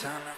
time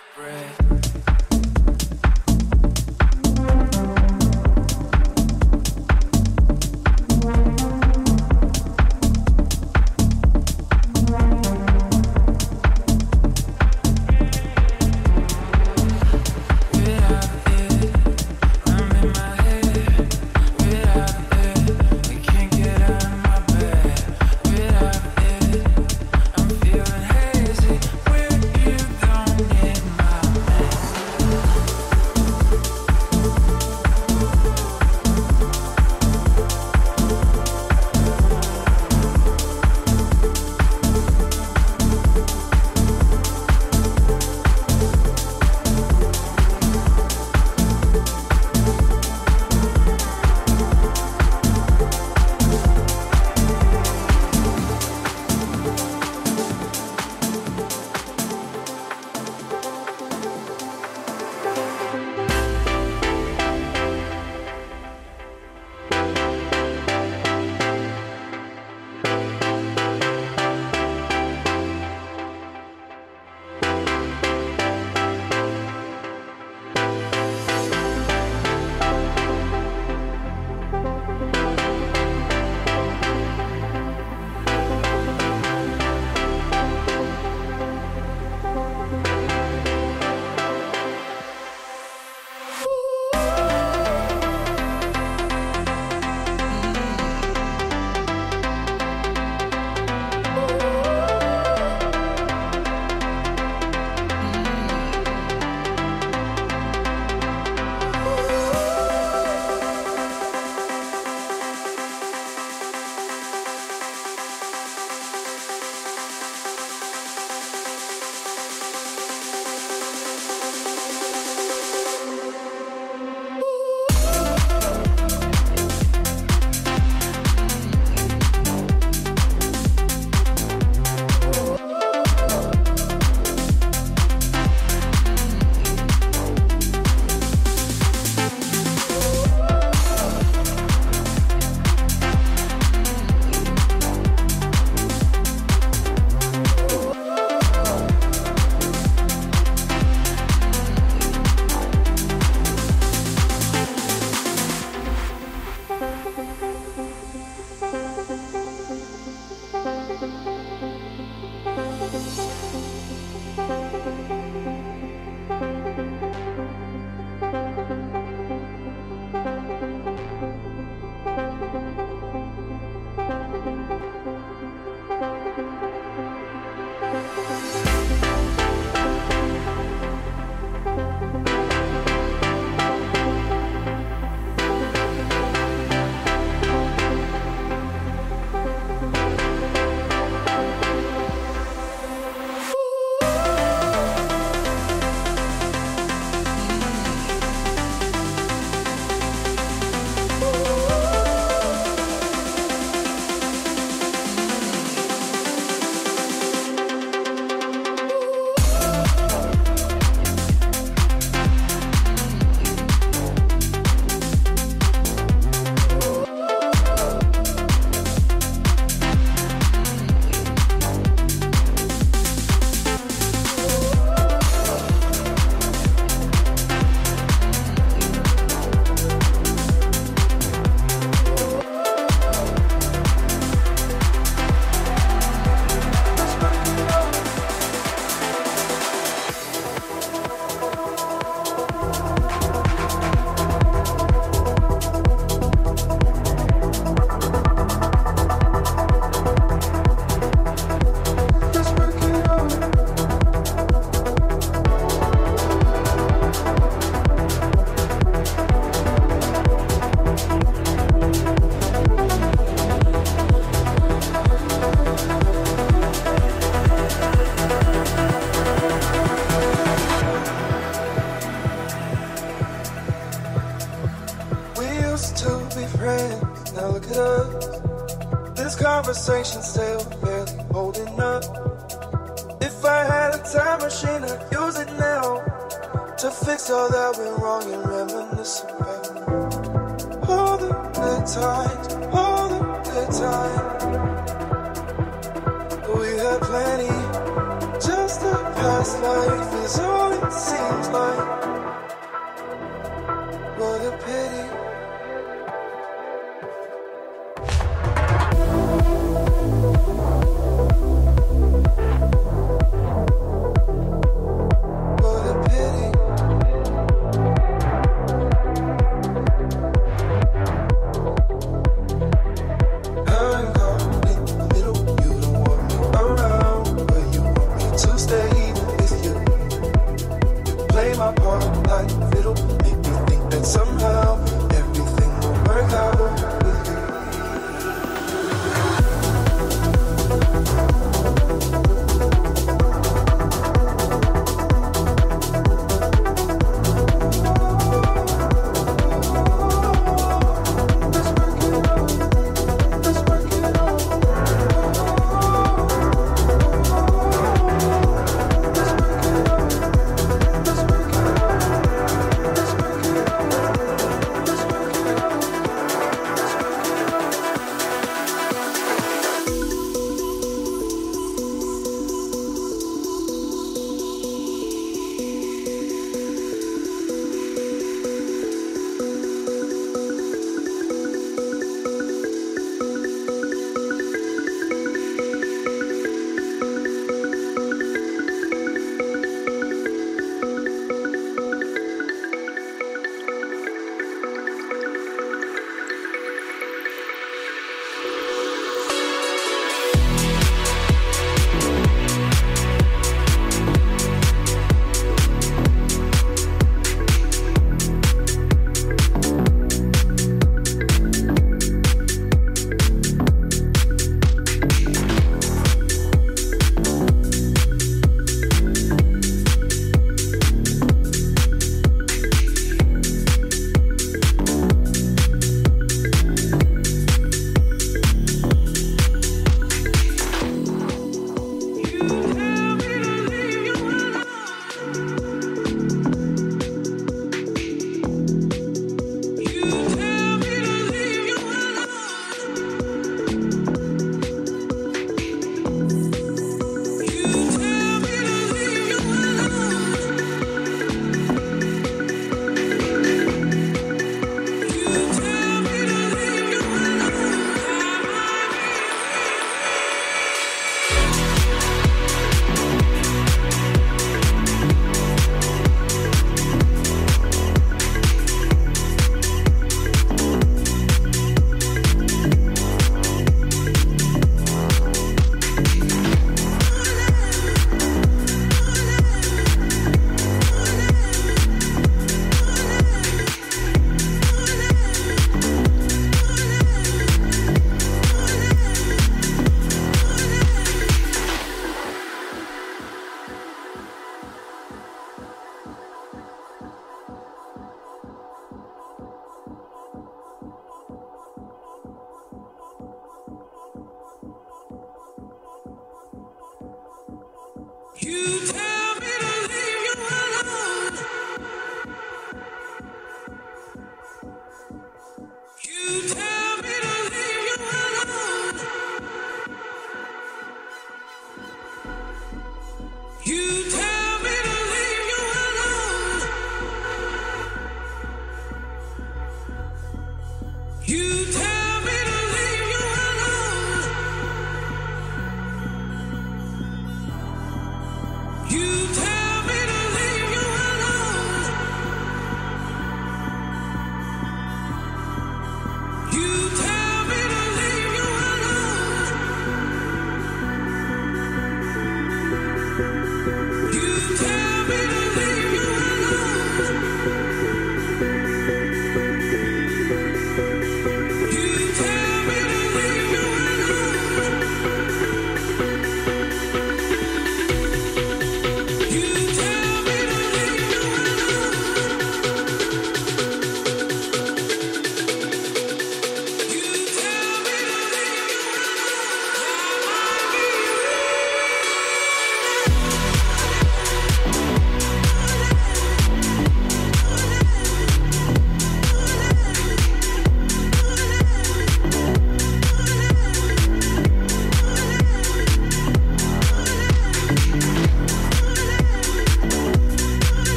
fix all that went wrong and reminisce about all the good times, all the good times. We had plenty, just a past life is all it seems like.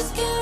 just give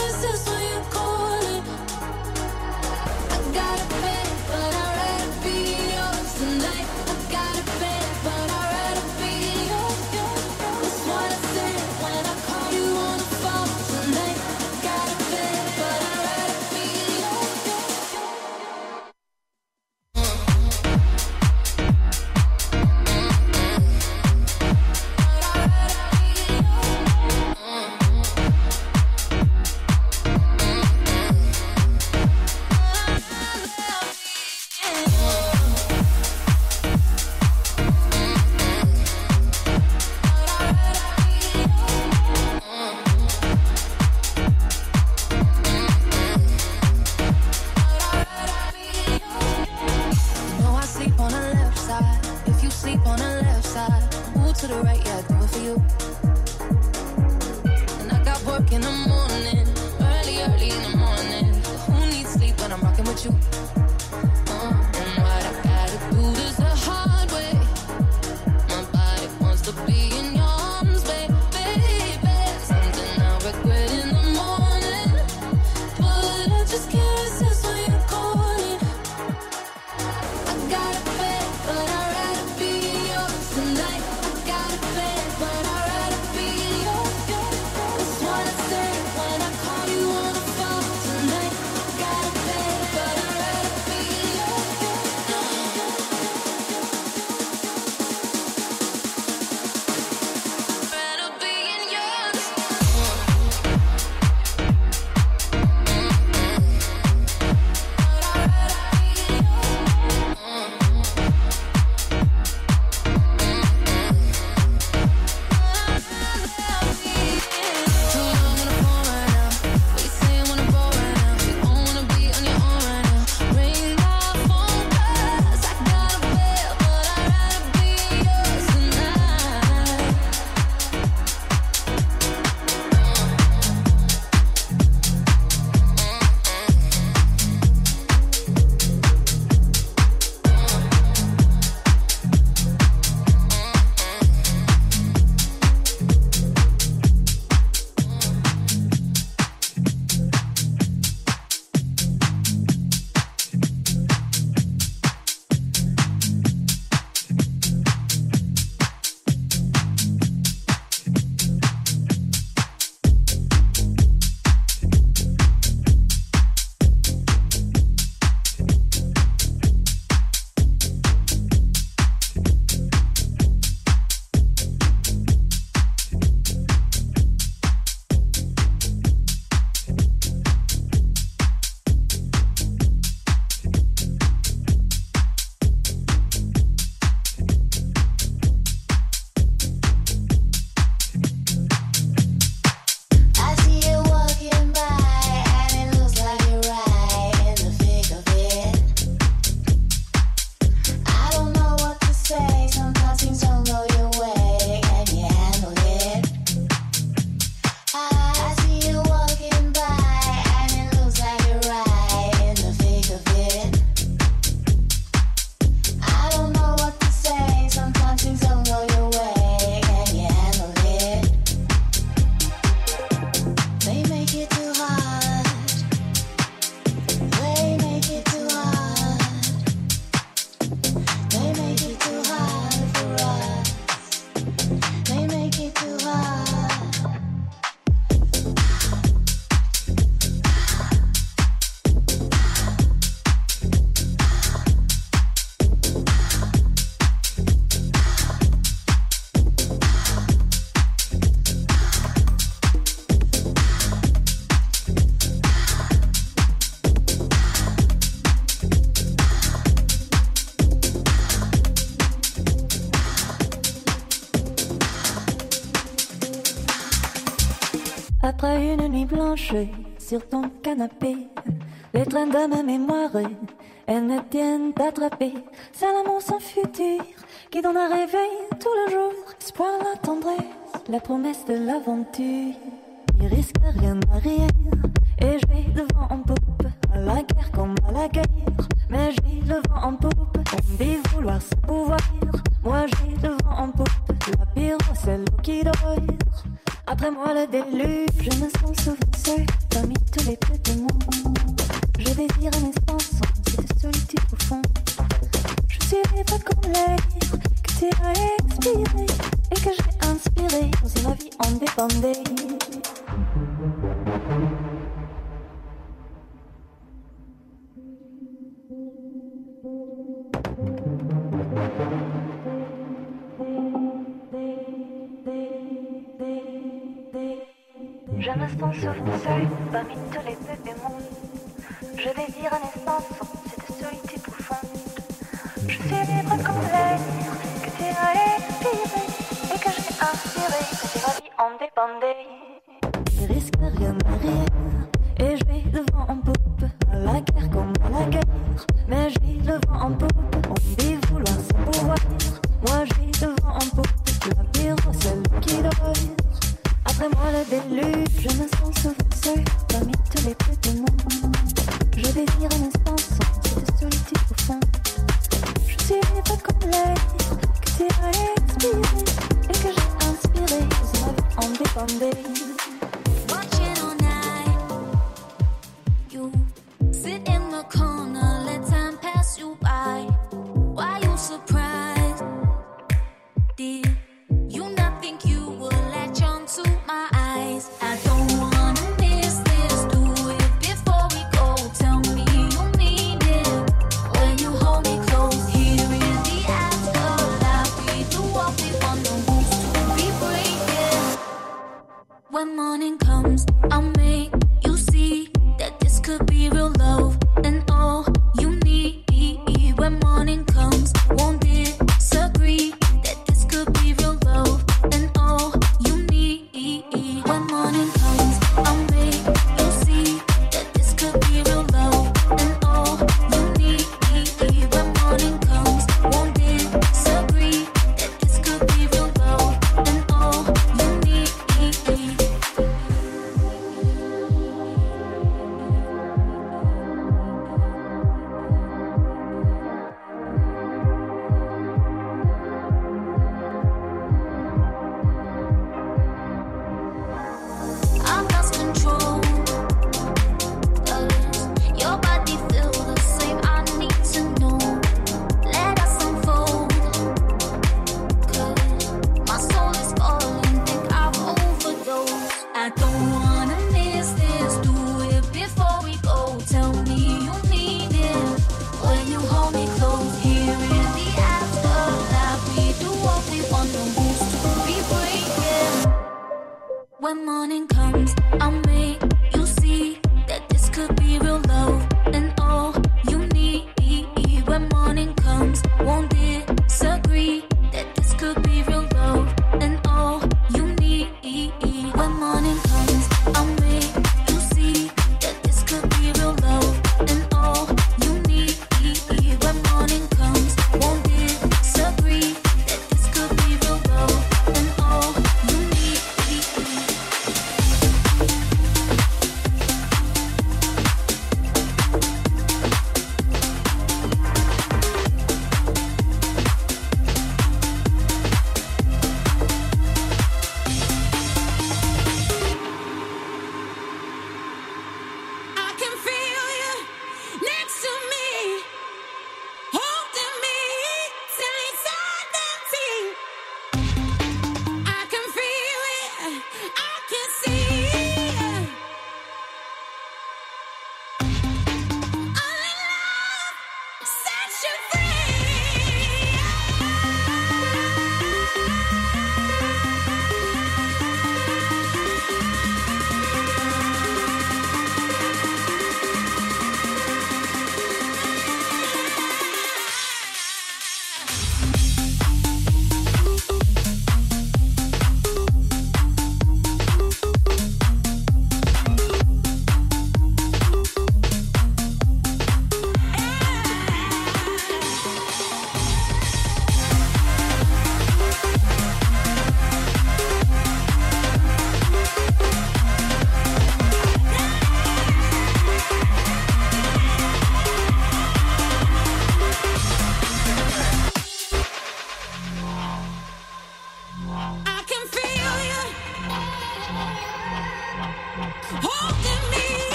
sur ton canapé. Les trains de ma mémoire, elles me tiennent attrapée. C'est l'amour sans futur qui donne un réveil tout le jour. Espoir, la tendresse, la promesse de l'aventure. Il risque rien derrière et j'ai le vent en poupe. À la guerre comme à la guerre, mais j'ai le vent en poupe. On dit vouloir se pouvoir, moi j'ai le vent en poupe. La pire, c'est l'eau qui dort. Après moi le déluge, je Sorry, but me too.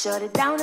Shut it down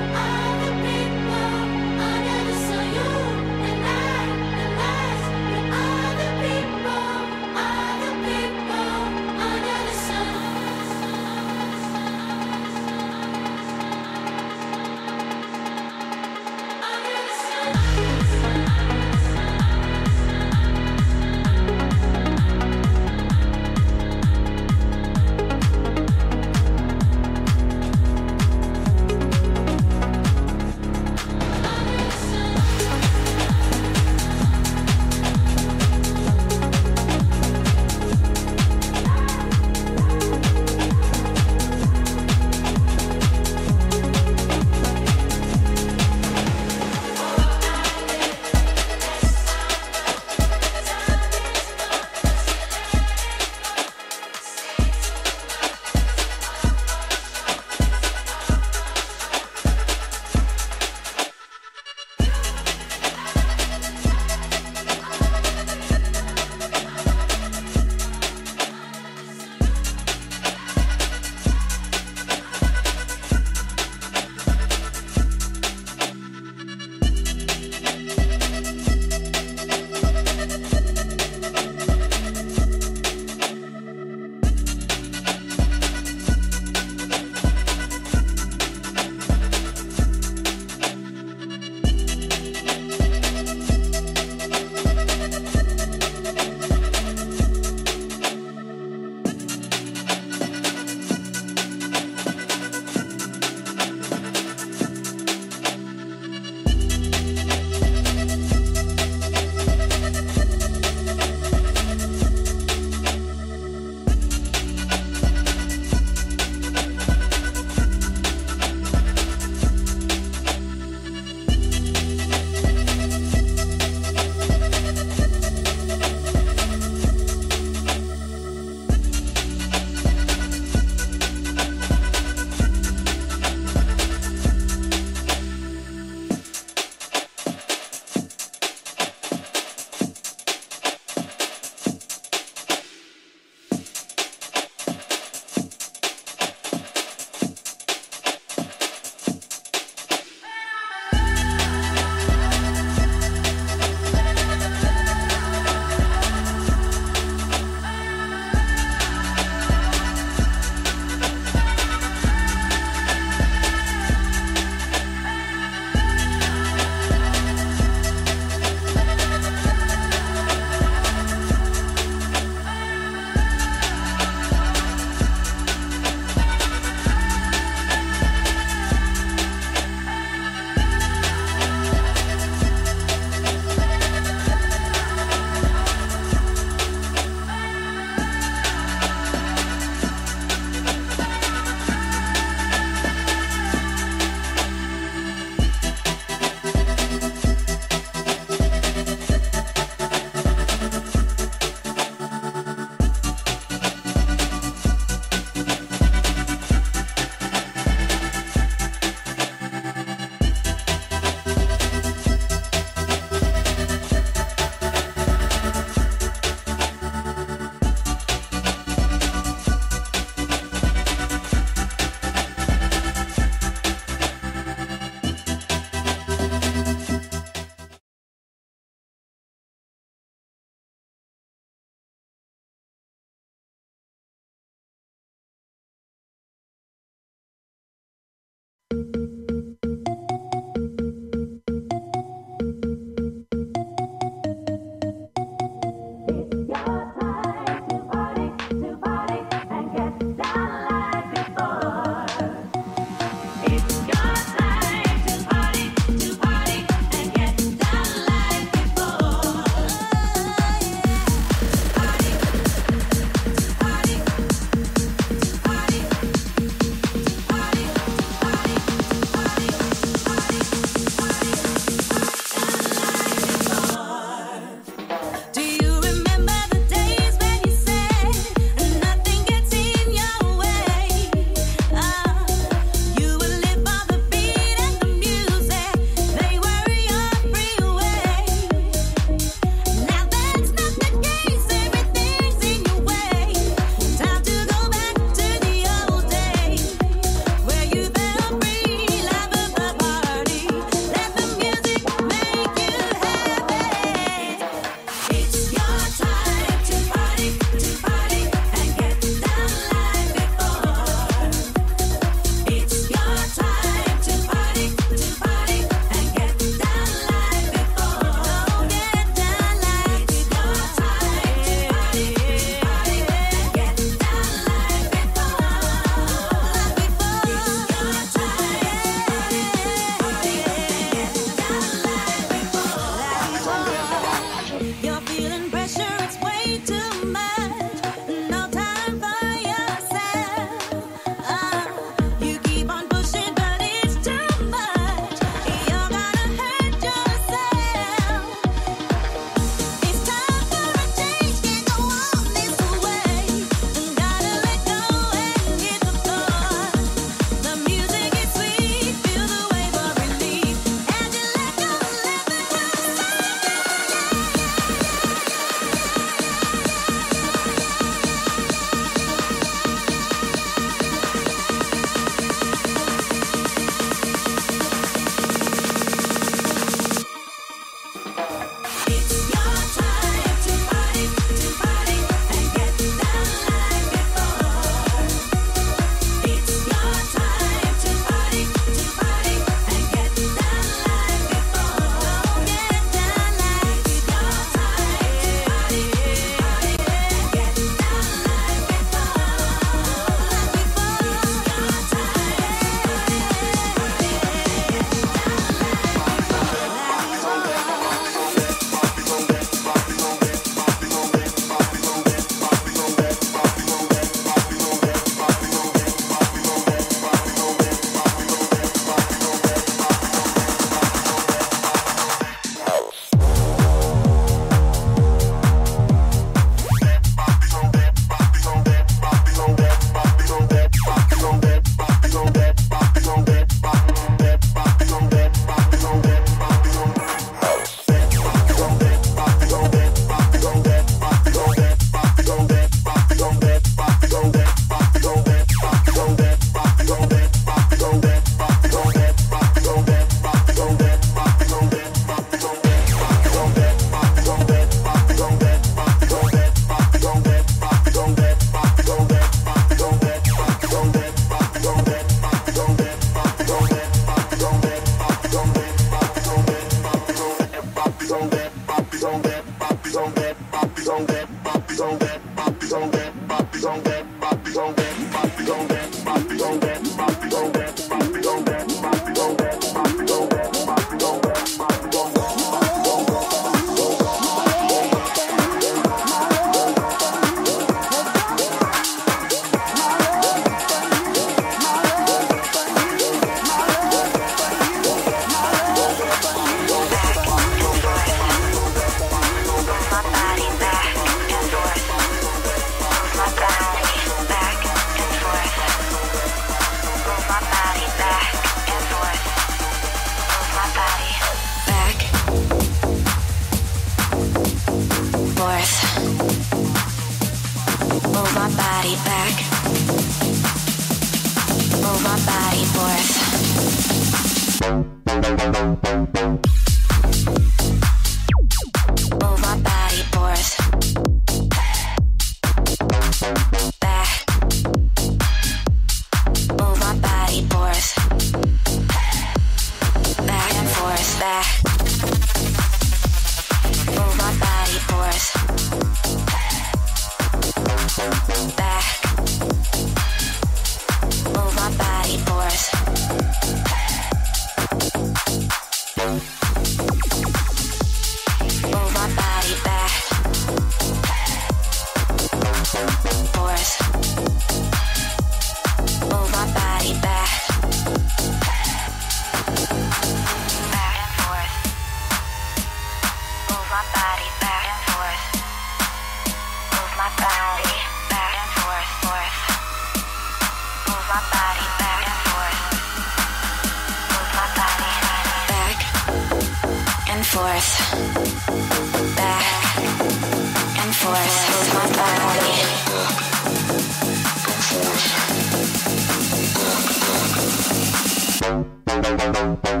Oh.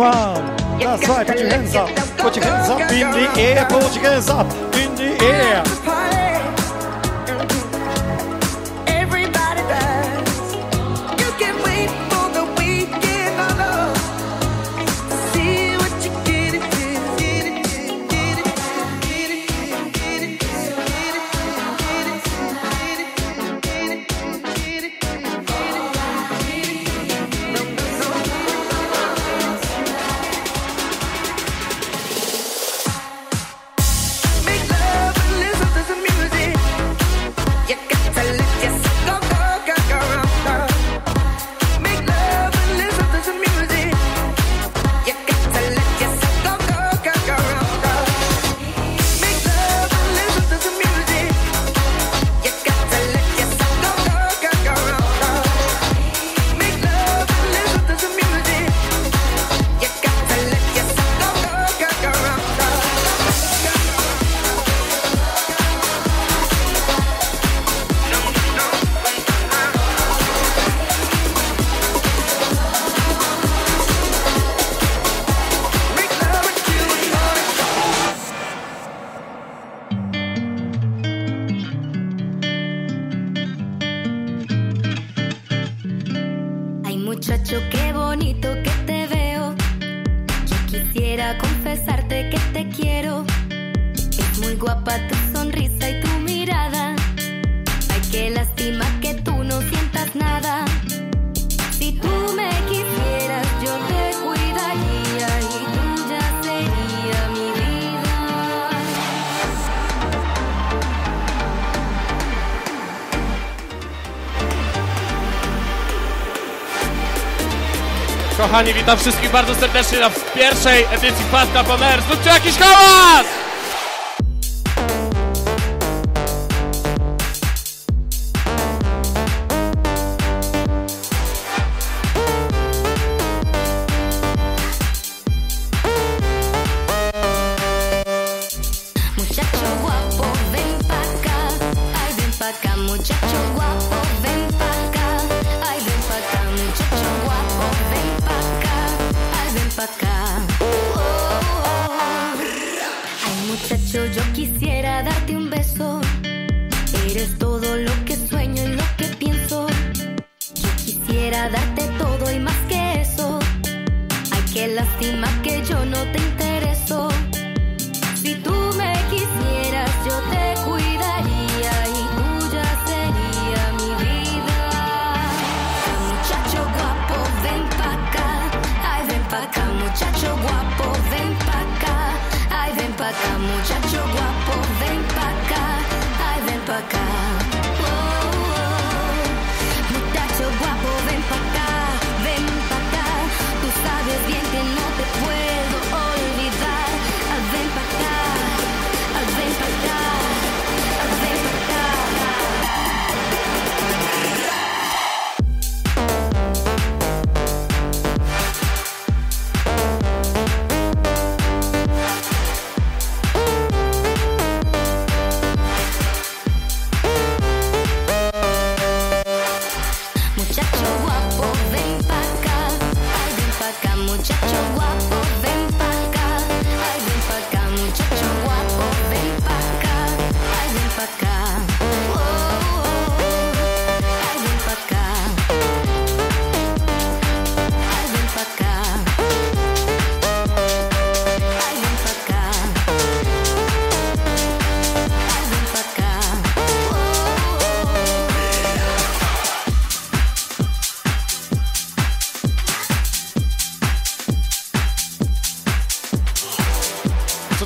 Come on. That's right. Put your hands up. Put your hands up in the air. Put your hands up in the air. kochani, witam wszystkich bardzo serdecznie na pierwszej edycji Paska Poner. Zróbcie jakiś hałas!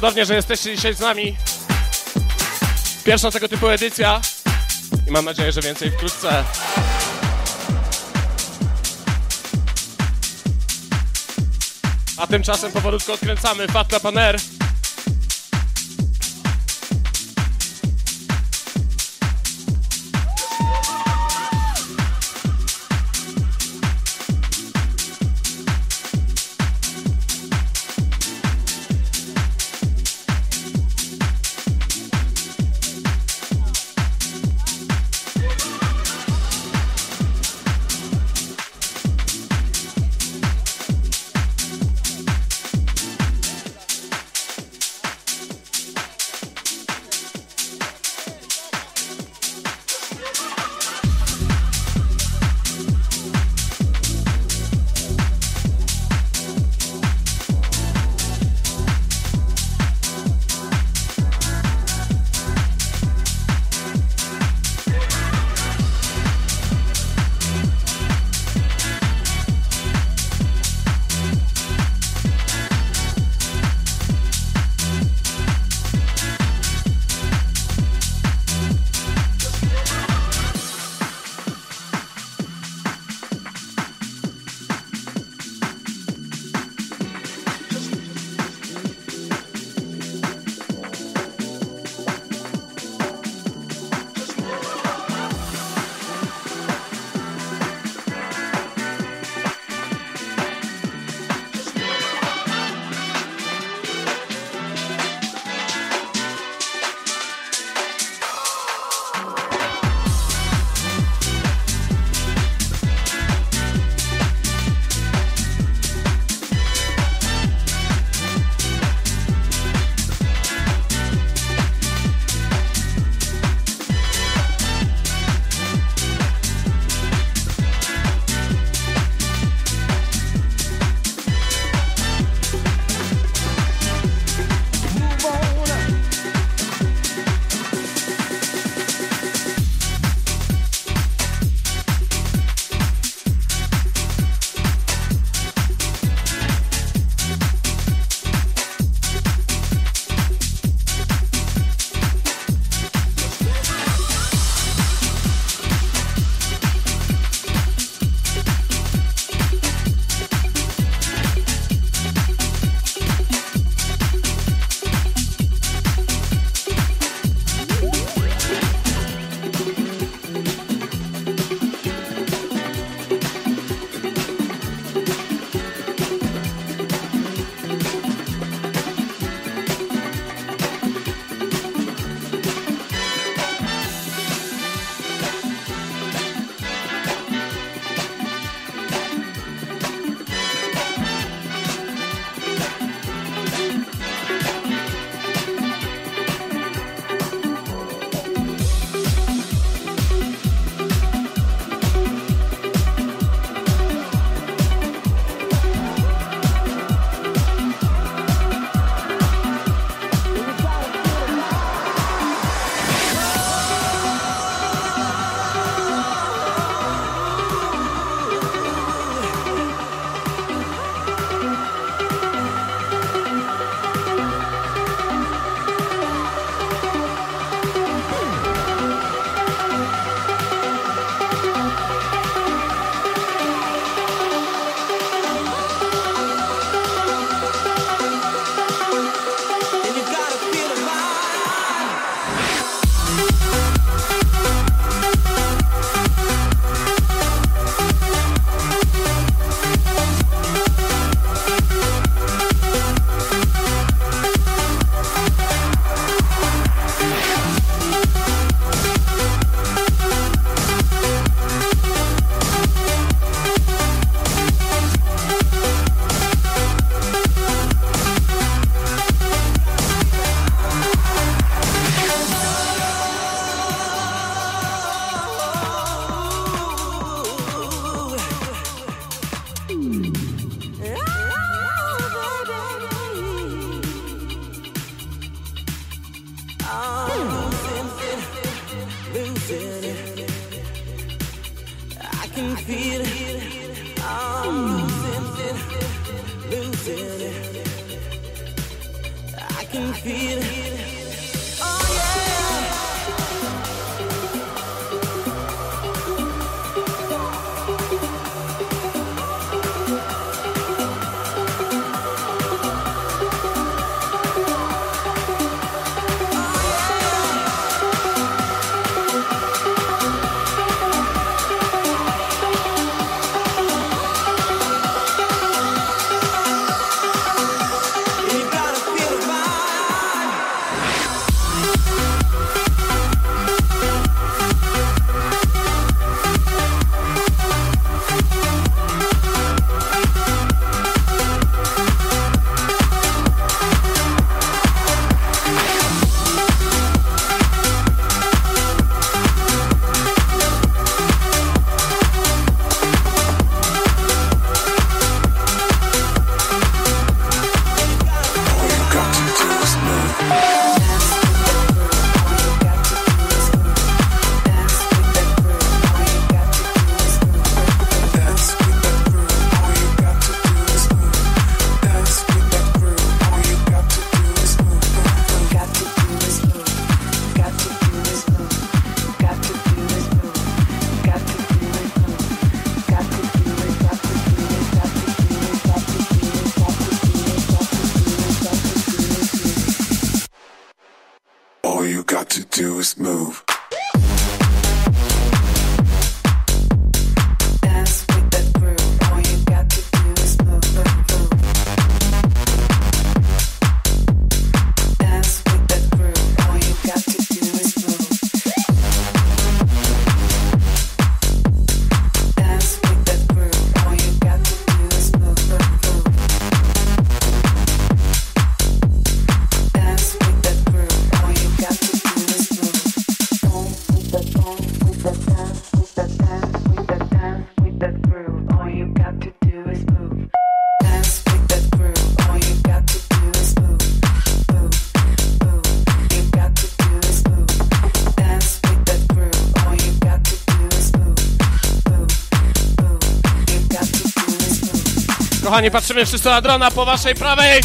cudownie, że jesteście dzisiaj z nami. Pierwsza tego typu edycja i mam nadzieję, że więcej wkrótce. A tymczasem powolutku odkręcamy Fatla Paner. Kochani, patrzymy wszyscy na drona po waszej prawej.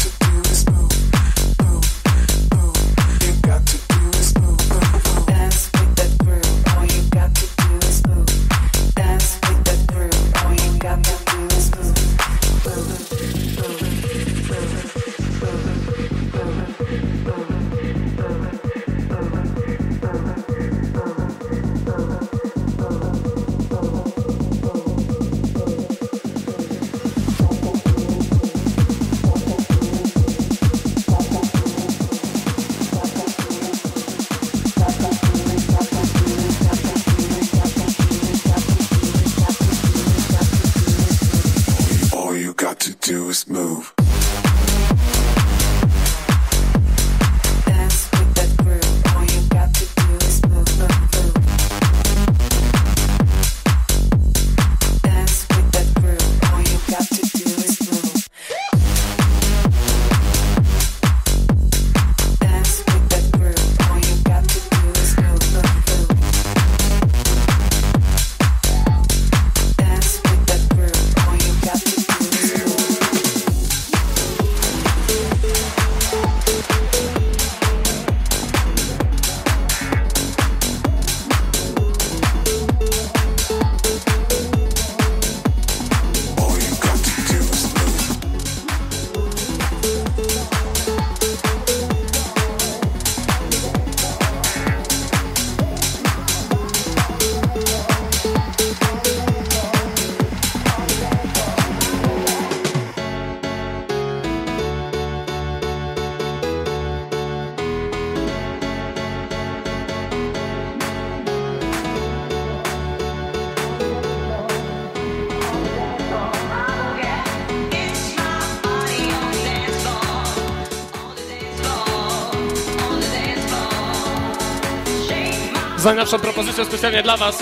Z najnowszą propozycją specjalnie dla was.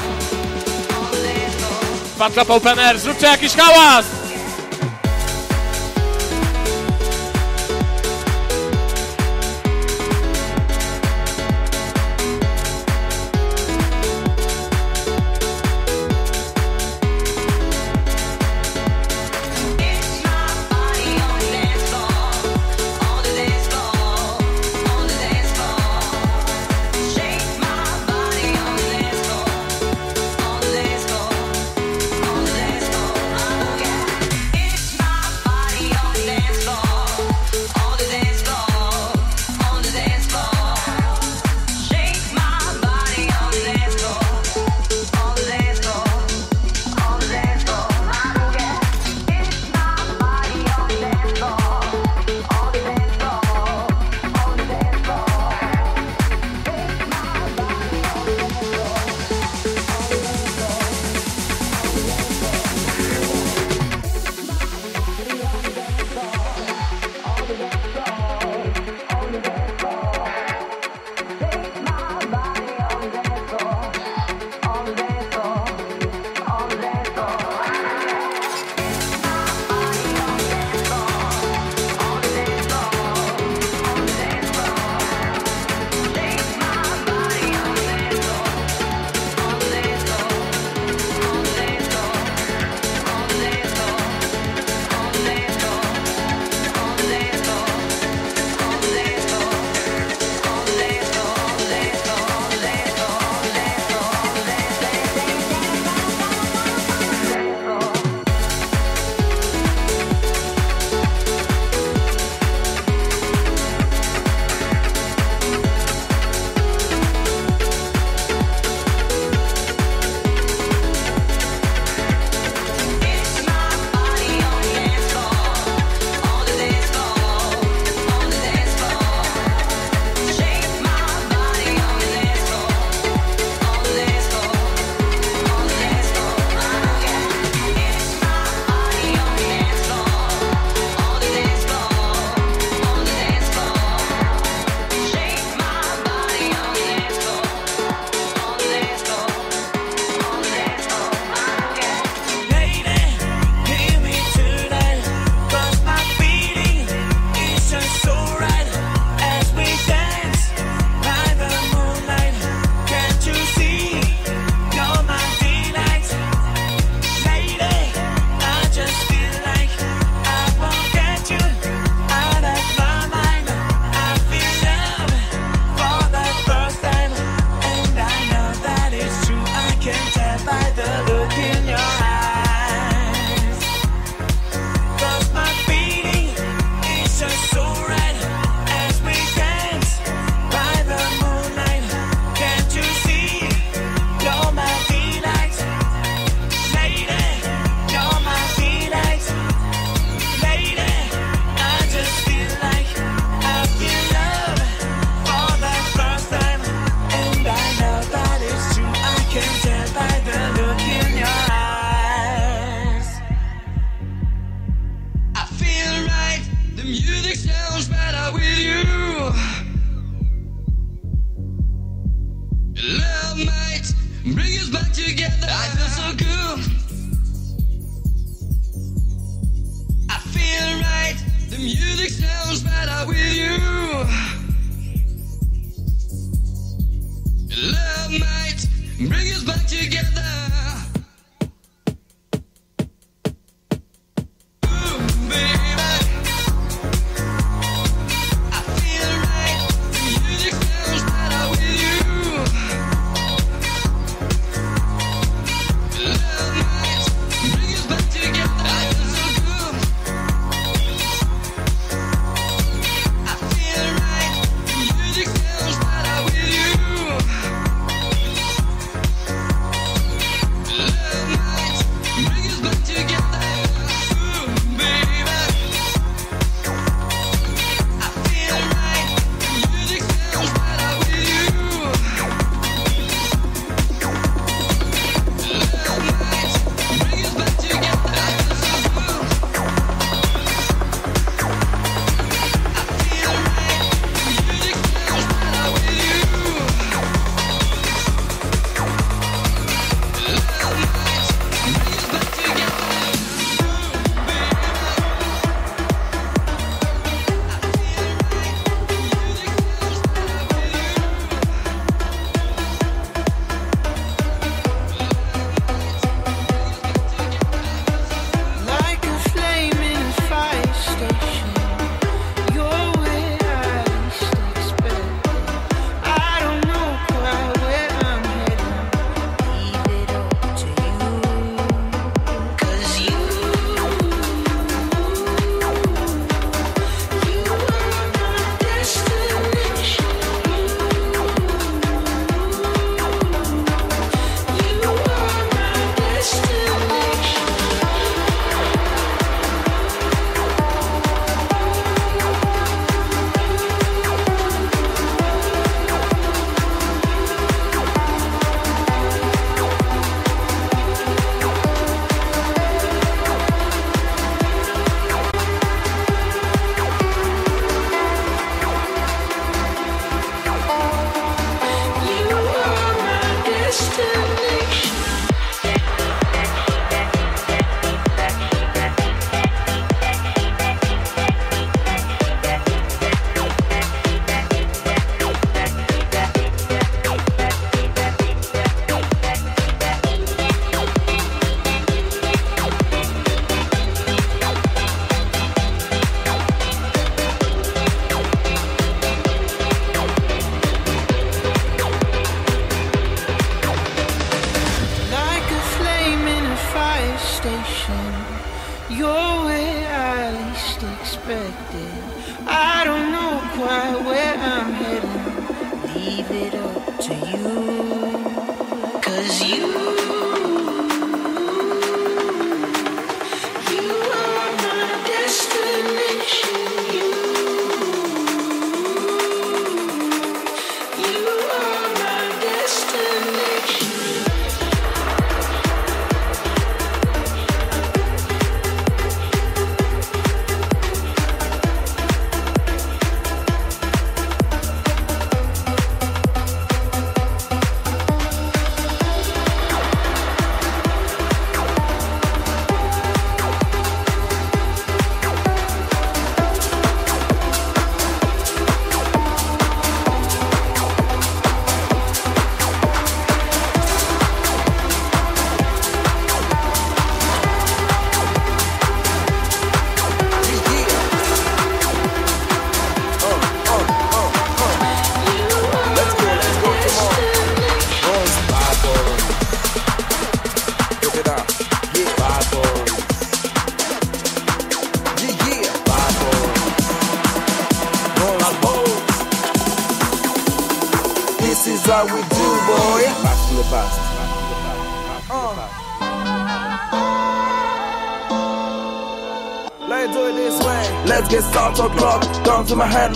Club Open Air, zróbcie jakiś hałas!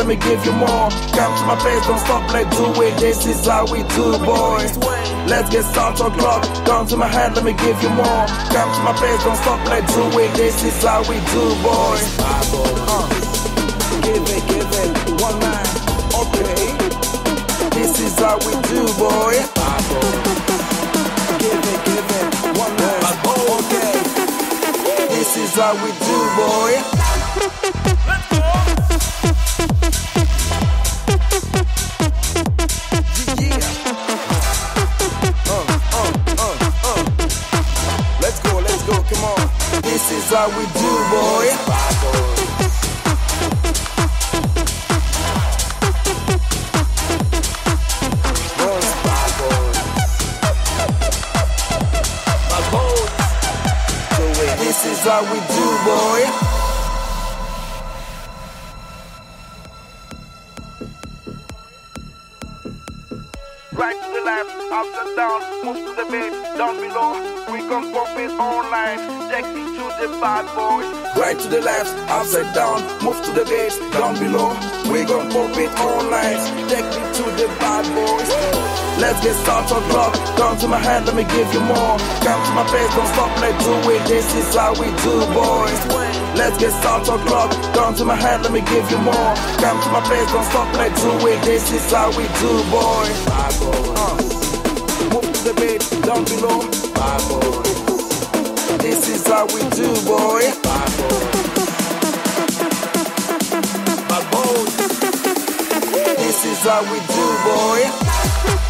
Let me give you more. Come to my place, don't stop, let's do it. This is how we do, boy. Let's get start o'clock. Come to my hand, let me give you more. Come to my place, don't stop, let's do it. This is how we do, boy. Give it, give it, one man. Okay. This is how we do, boy. Give it, give it, one man. Okay. This is how we do, boy. The left, upside down, move to the bass, down below. We gon' pop it online, take me to the bad boys. Let's get started on clock, come to my hand, let me give you more. Come to my face, don't stop, let's do it, this is how we do, boys. Let's get started on clock, come to my hand, let me give you more. Come to my face, don't stop, let's do it, this is how we do, boys. Bad boys. Uh. Move to the bass, down below. Bad boys. This is how we do, boy. Bad boys. How we do, boy.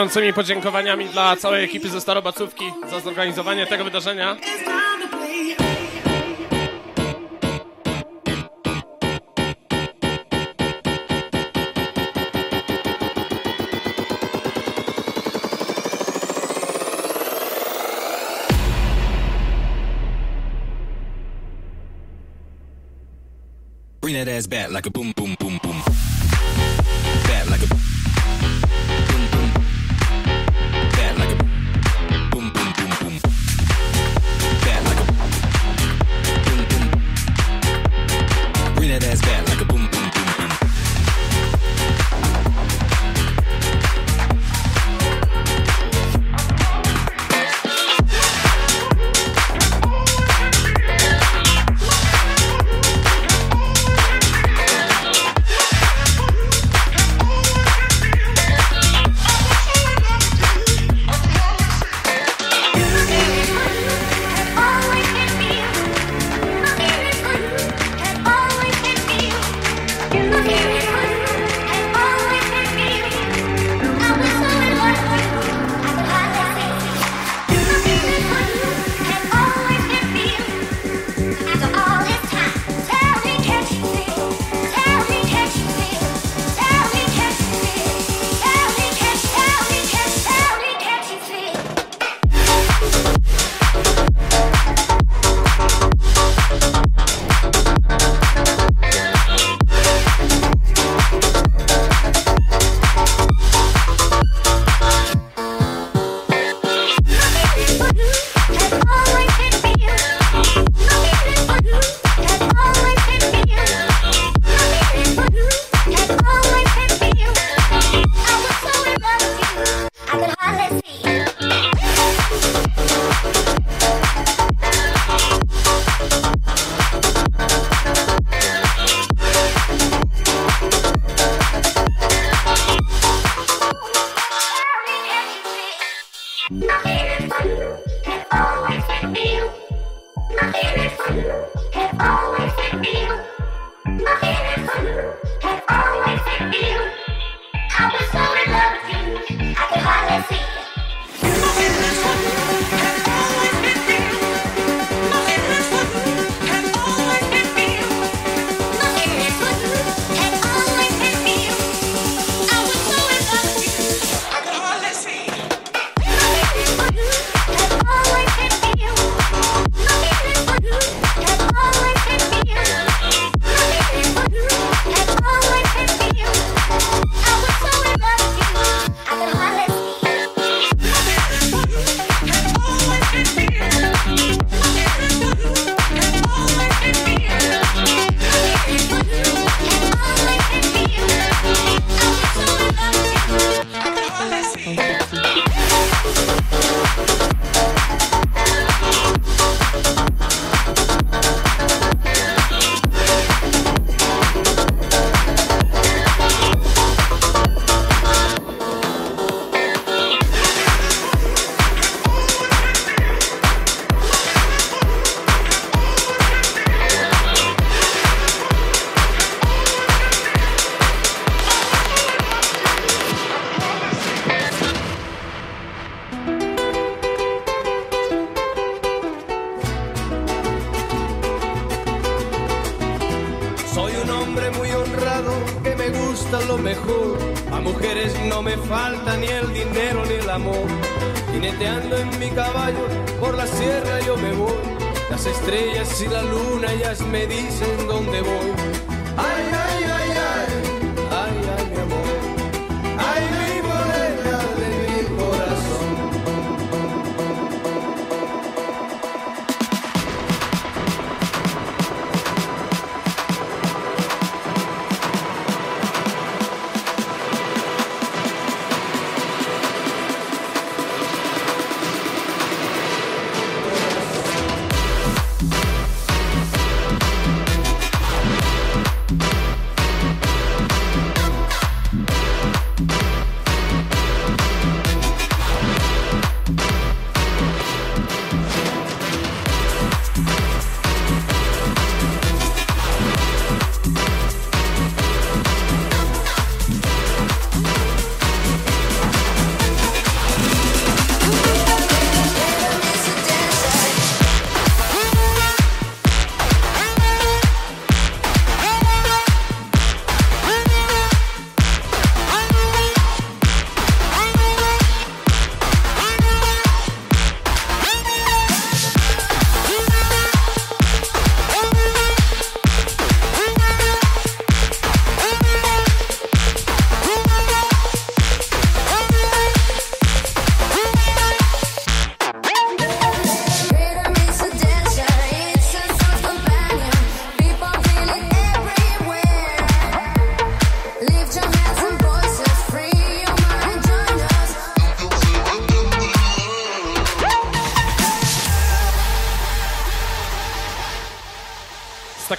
Gorącymi podziękowaniami dla całej ekipy ze Starobacówki za zorganizowanie tego wydarzenia. Bring that ass back like a boom.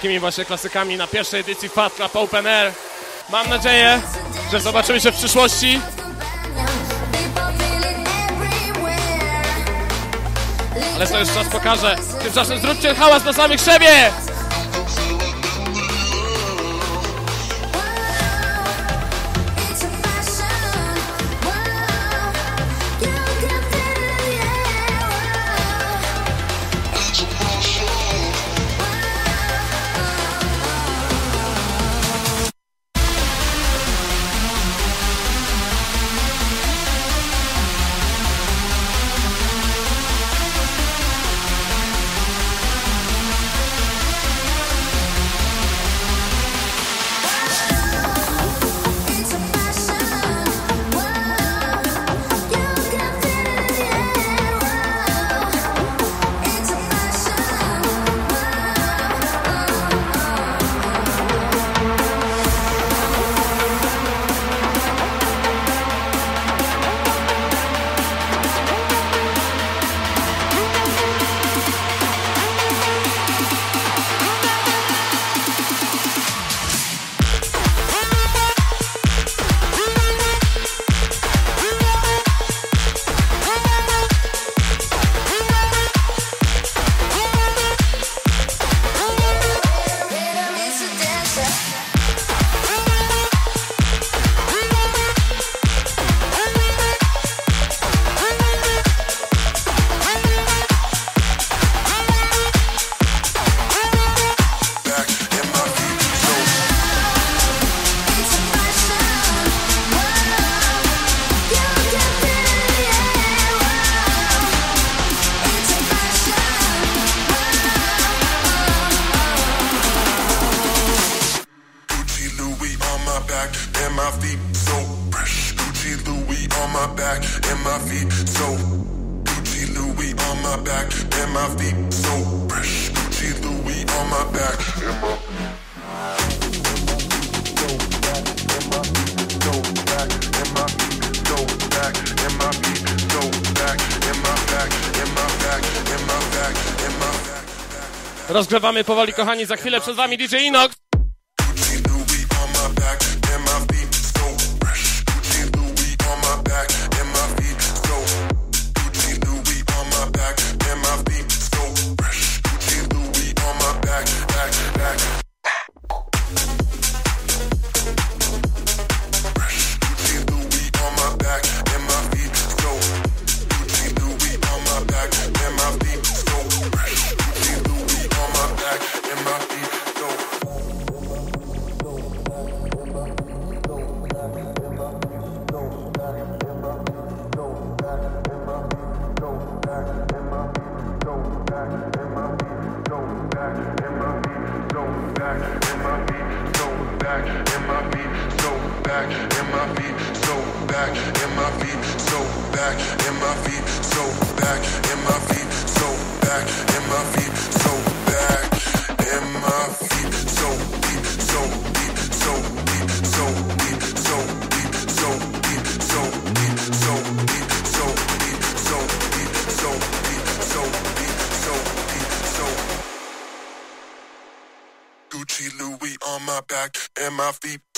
takimi właśnie klasykami na pierwszej edycji Fat Club Open Air. Mam nadzieję, że zobaczymy się w przyszłości. Ale to już czas pokaże. Tymczasem zróbcie hałas na samych siebie! zalewamy powoli, kochani, za chwilę przed wami DJ Inox. off the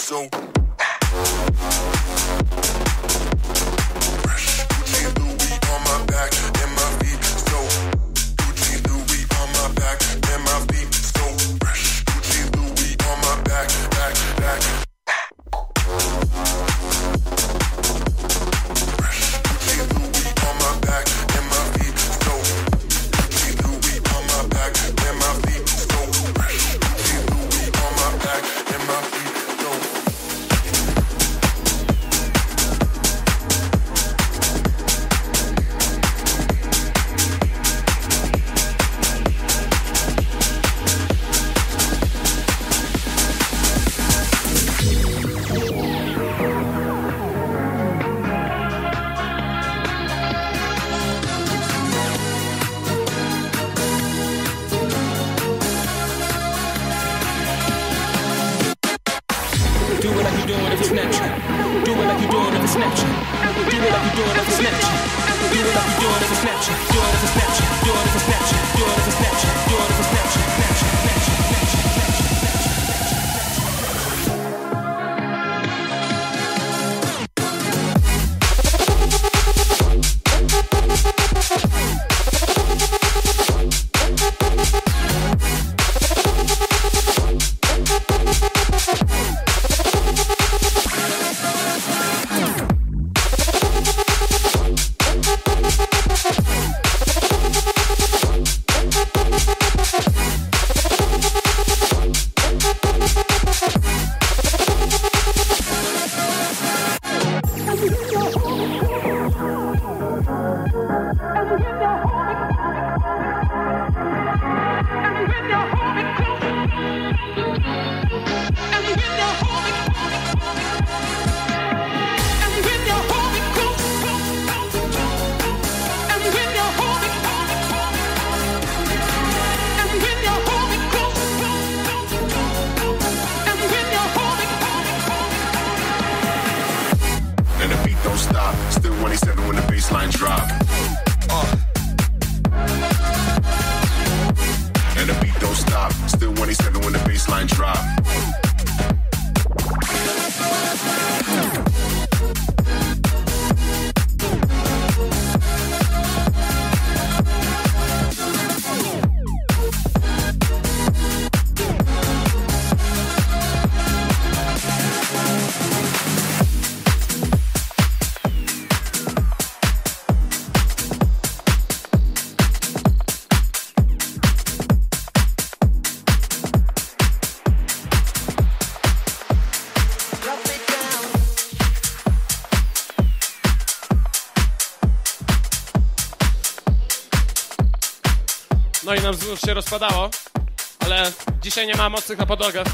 i nam znów się rozpadało, ale dzisiaj nie ma mocnych na podłogach.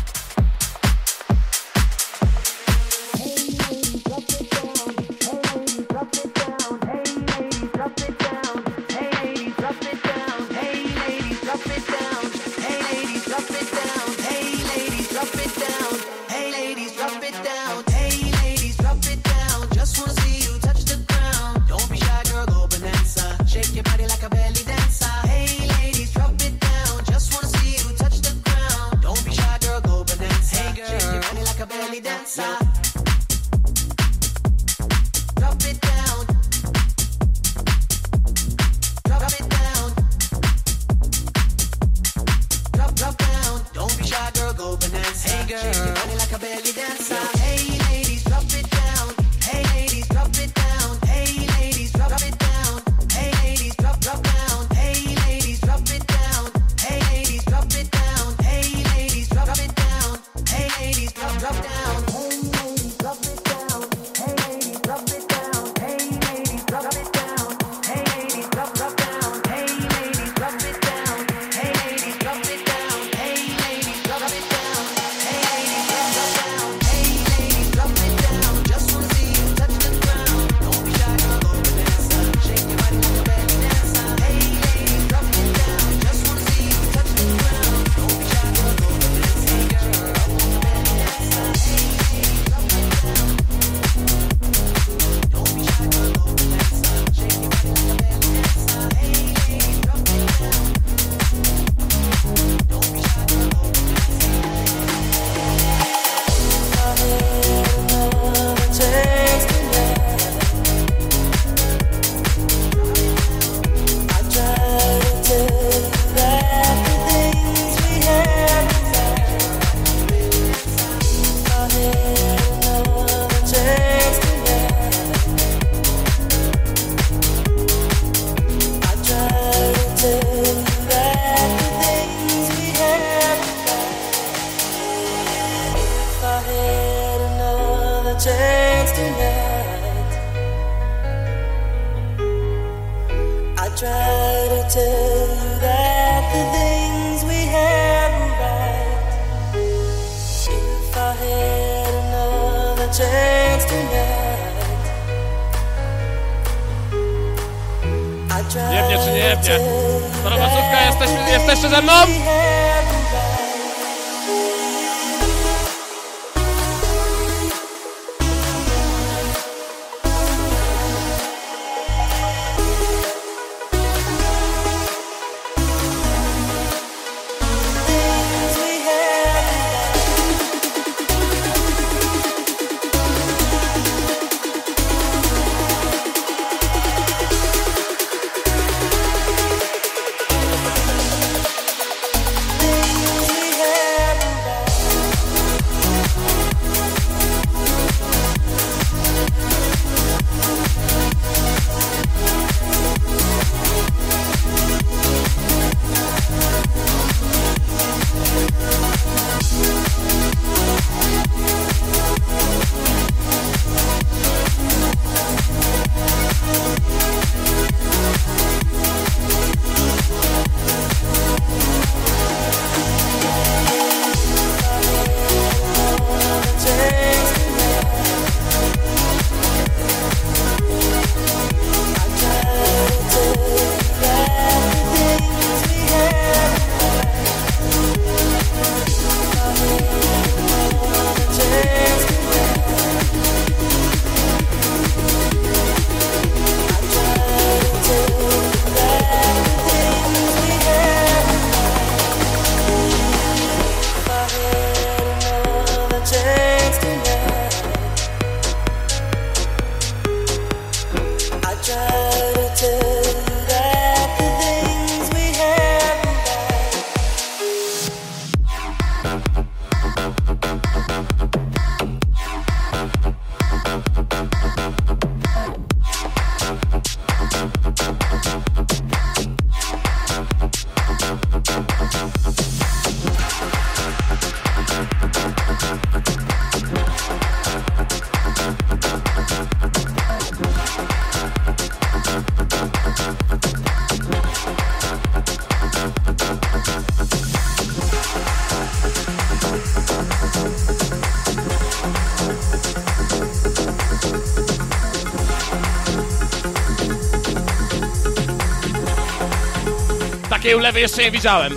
Takiej ulewy jeszcze nie widziałem.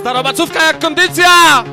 Starobacówka jak kondycja!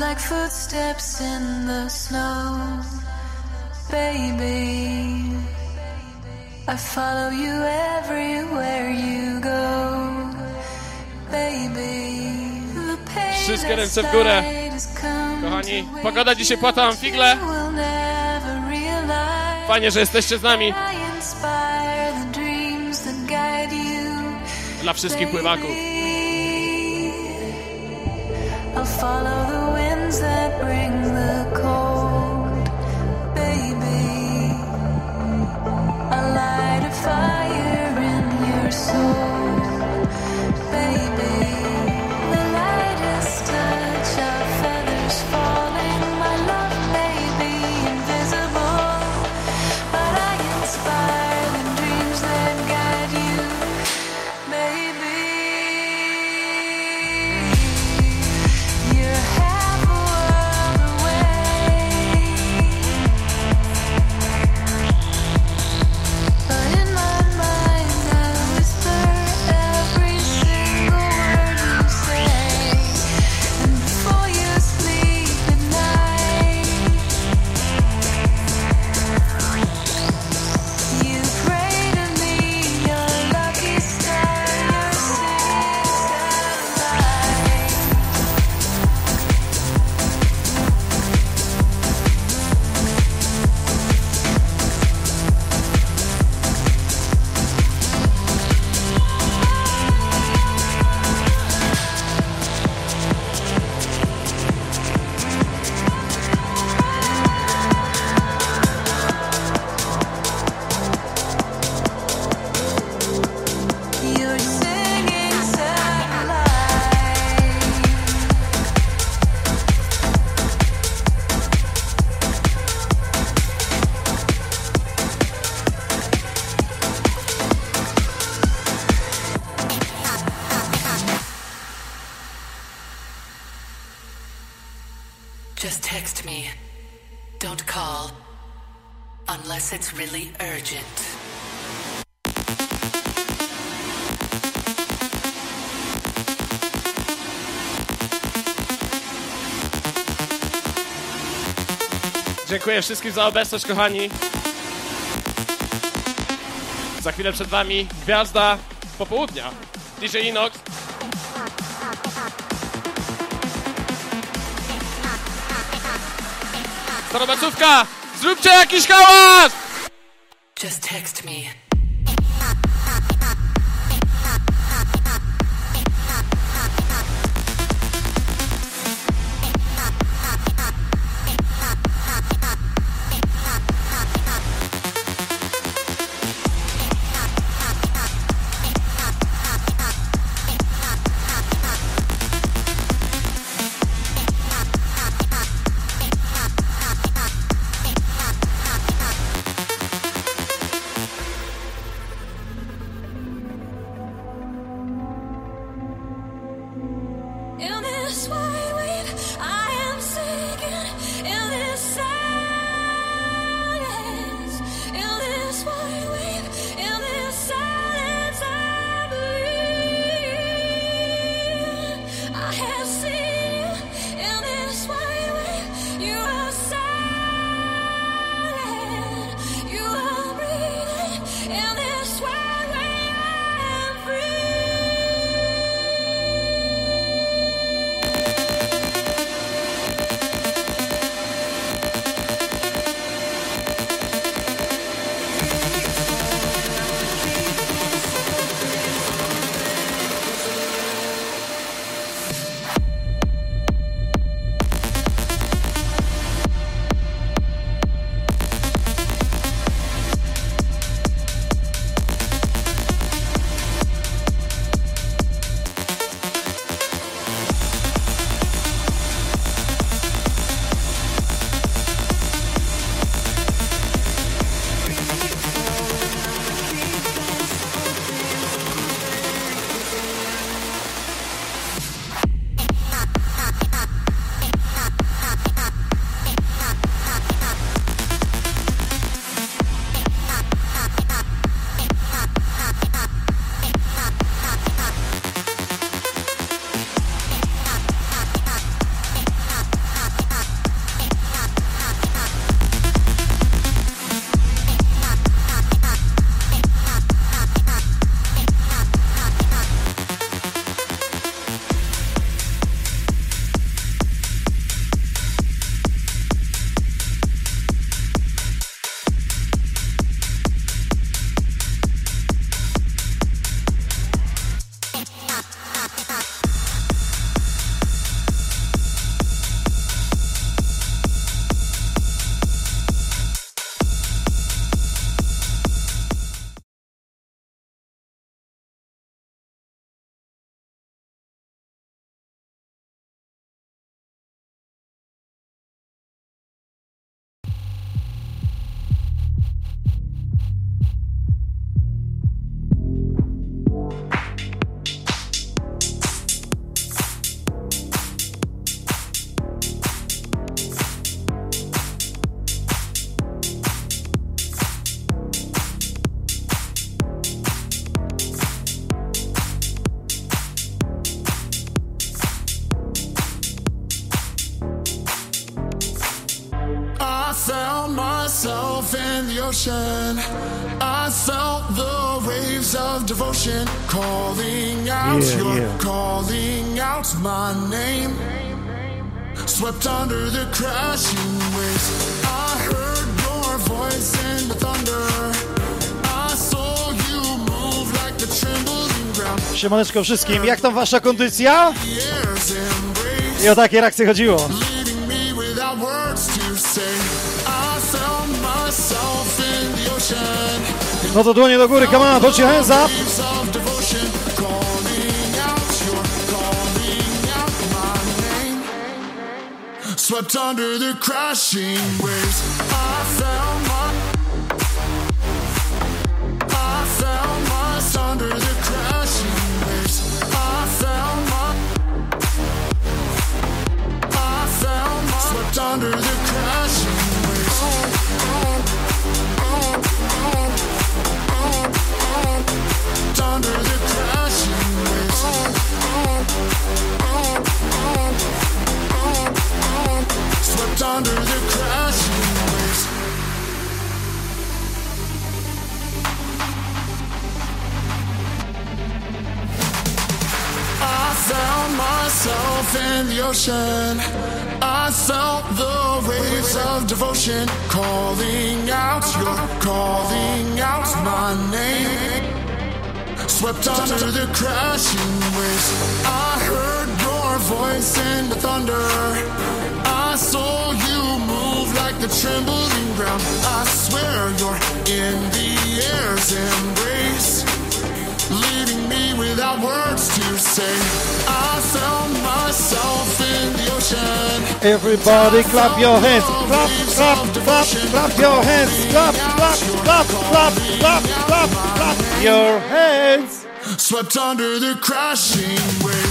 Like footsteps in the snow, baby. I follow you everywhere you go, baby. The pain Wszystkie ręce w górę. Kochani, pogoda dzisiaj płata figle. Fajnie, że jesteście z nami. Dla wszystkich pływaków. Just text me. Don't call. Unless it's really urgent. Dziękuję wszystkim za obecność, kochani. Za chwilę przed wami gwiazda popołudnia. DJ Inox. Starobacówka! Zróbcie jakiś hałas! Just text me. ocean. I felt the waves of devotion calling out yeah, your yeah. calling out my name. Swept under the crashing waves. I heard your voice in the thunder. Siemaneczko wszystkim, jak tam wasza kondycja? I o takie reakcje chodziło. No to dłonie do góry, come on, put your hands up. Swept under the crashing Everybody clap your hands. Clap, clap, clap, clap your hands. Clap, clap, clap, clap, clap, clap, clap your hands. Swept under the crashing waves.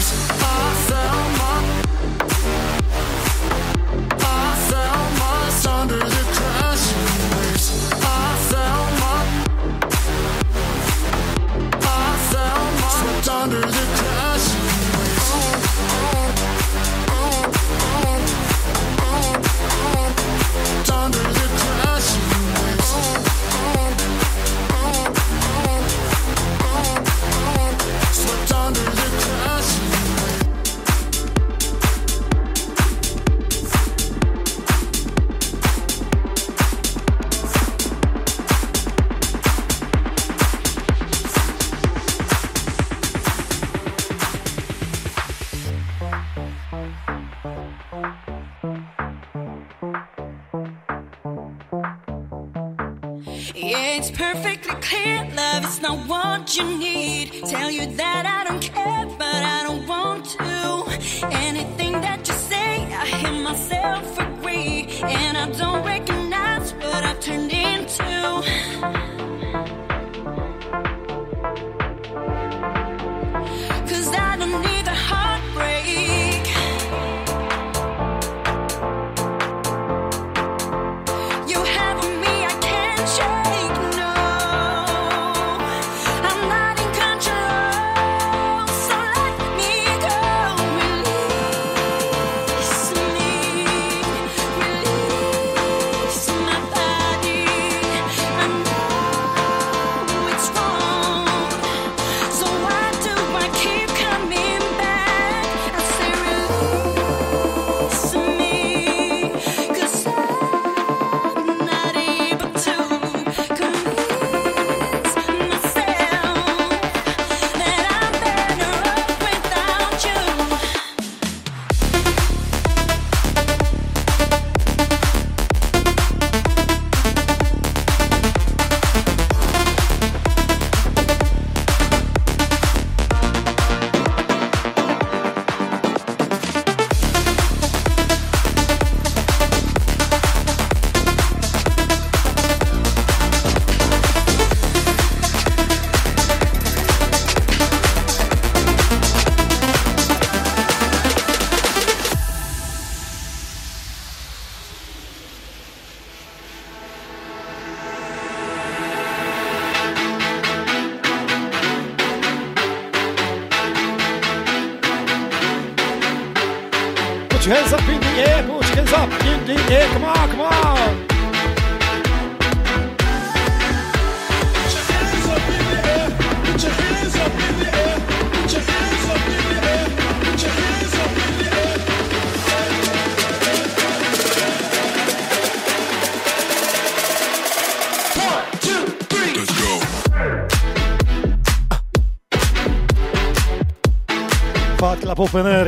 you need, tell you that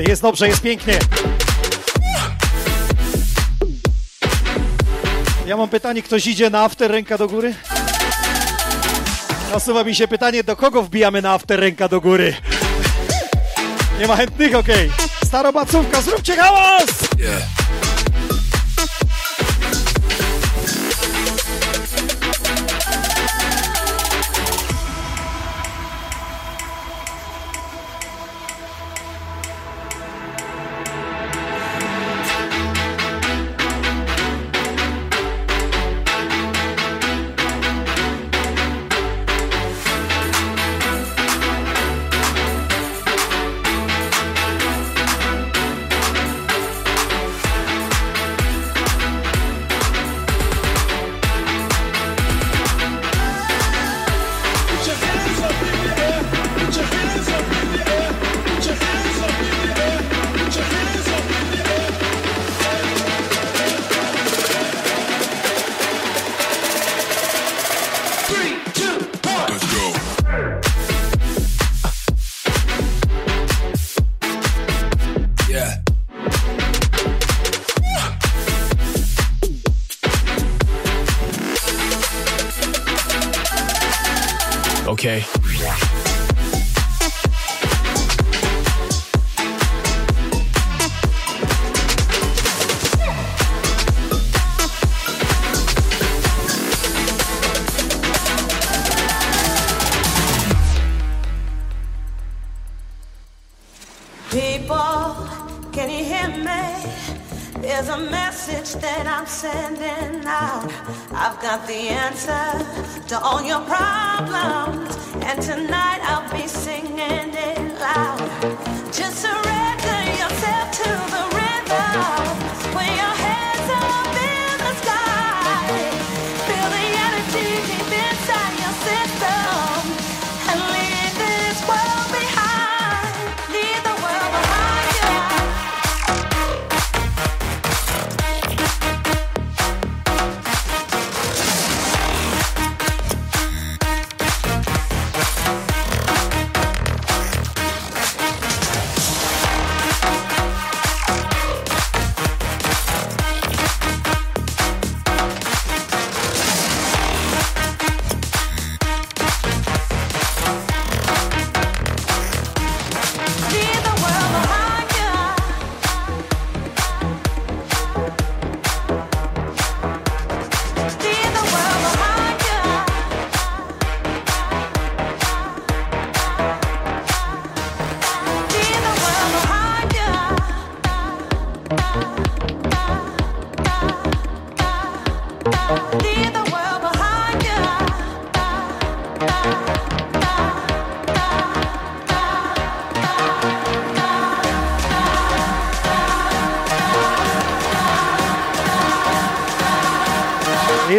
Jest dobrze, jest pięknie. Ja mam pytanie, ktoś idzie na after, ręka do góry? Nasuwa mi się pytanie, do kogo wbijamy na after, ręka do góry? Nie ma chętnych, okej. Okay. Starobacówka, zróbcie hałas! Yeah.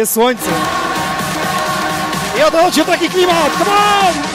jest słońce. I odchodzi taki klimat. Come on!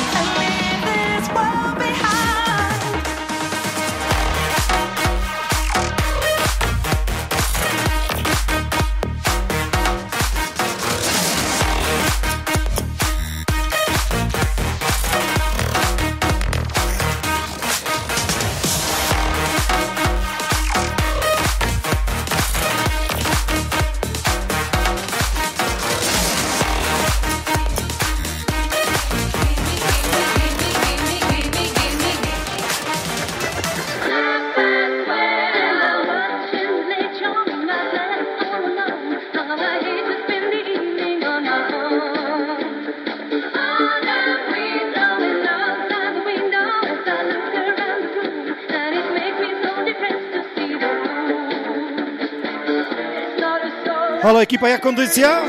Halo ekipa, jak kondycja?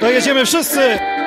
To jedziemy wszyscy!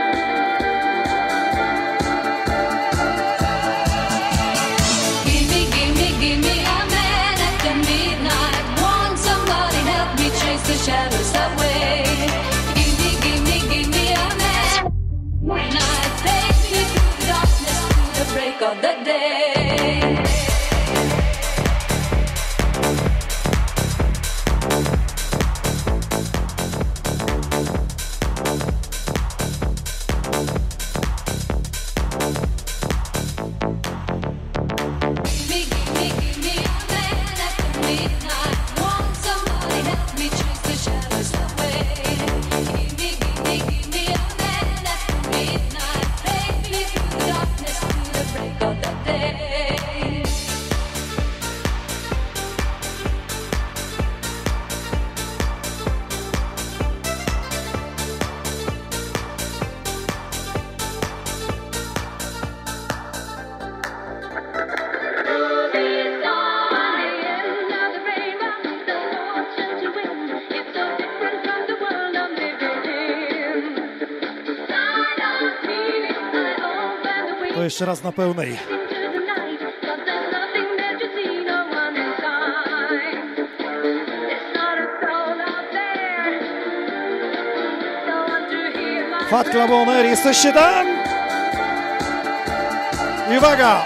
jeszcze raz na pełnej. Fat Club On Air, jesteście tam? I uwaga!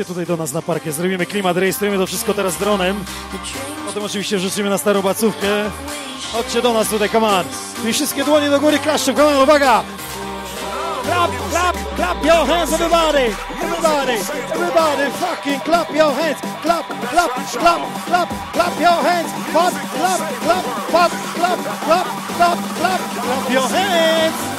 Chodźcie tutaj do nas na parkie, zrobimy klimat, rejestrujemy to wszystko teraz dronem. Potem oczywiście życzymy na starą bacówkę. Chodźcie do nas tutaj, come on. I wszystkie dłonie do góry klaszczą, come on, uwaga! Clap, clap, clap your hands, everybody! Everybody, everybody, fucking clap your hands! Clap, clap, clap, clap, clap your hands! Pop, clap, clap, pop, clap, clap, clap, clap, clap your hands!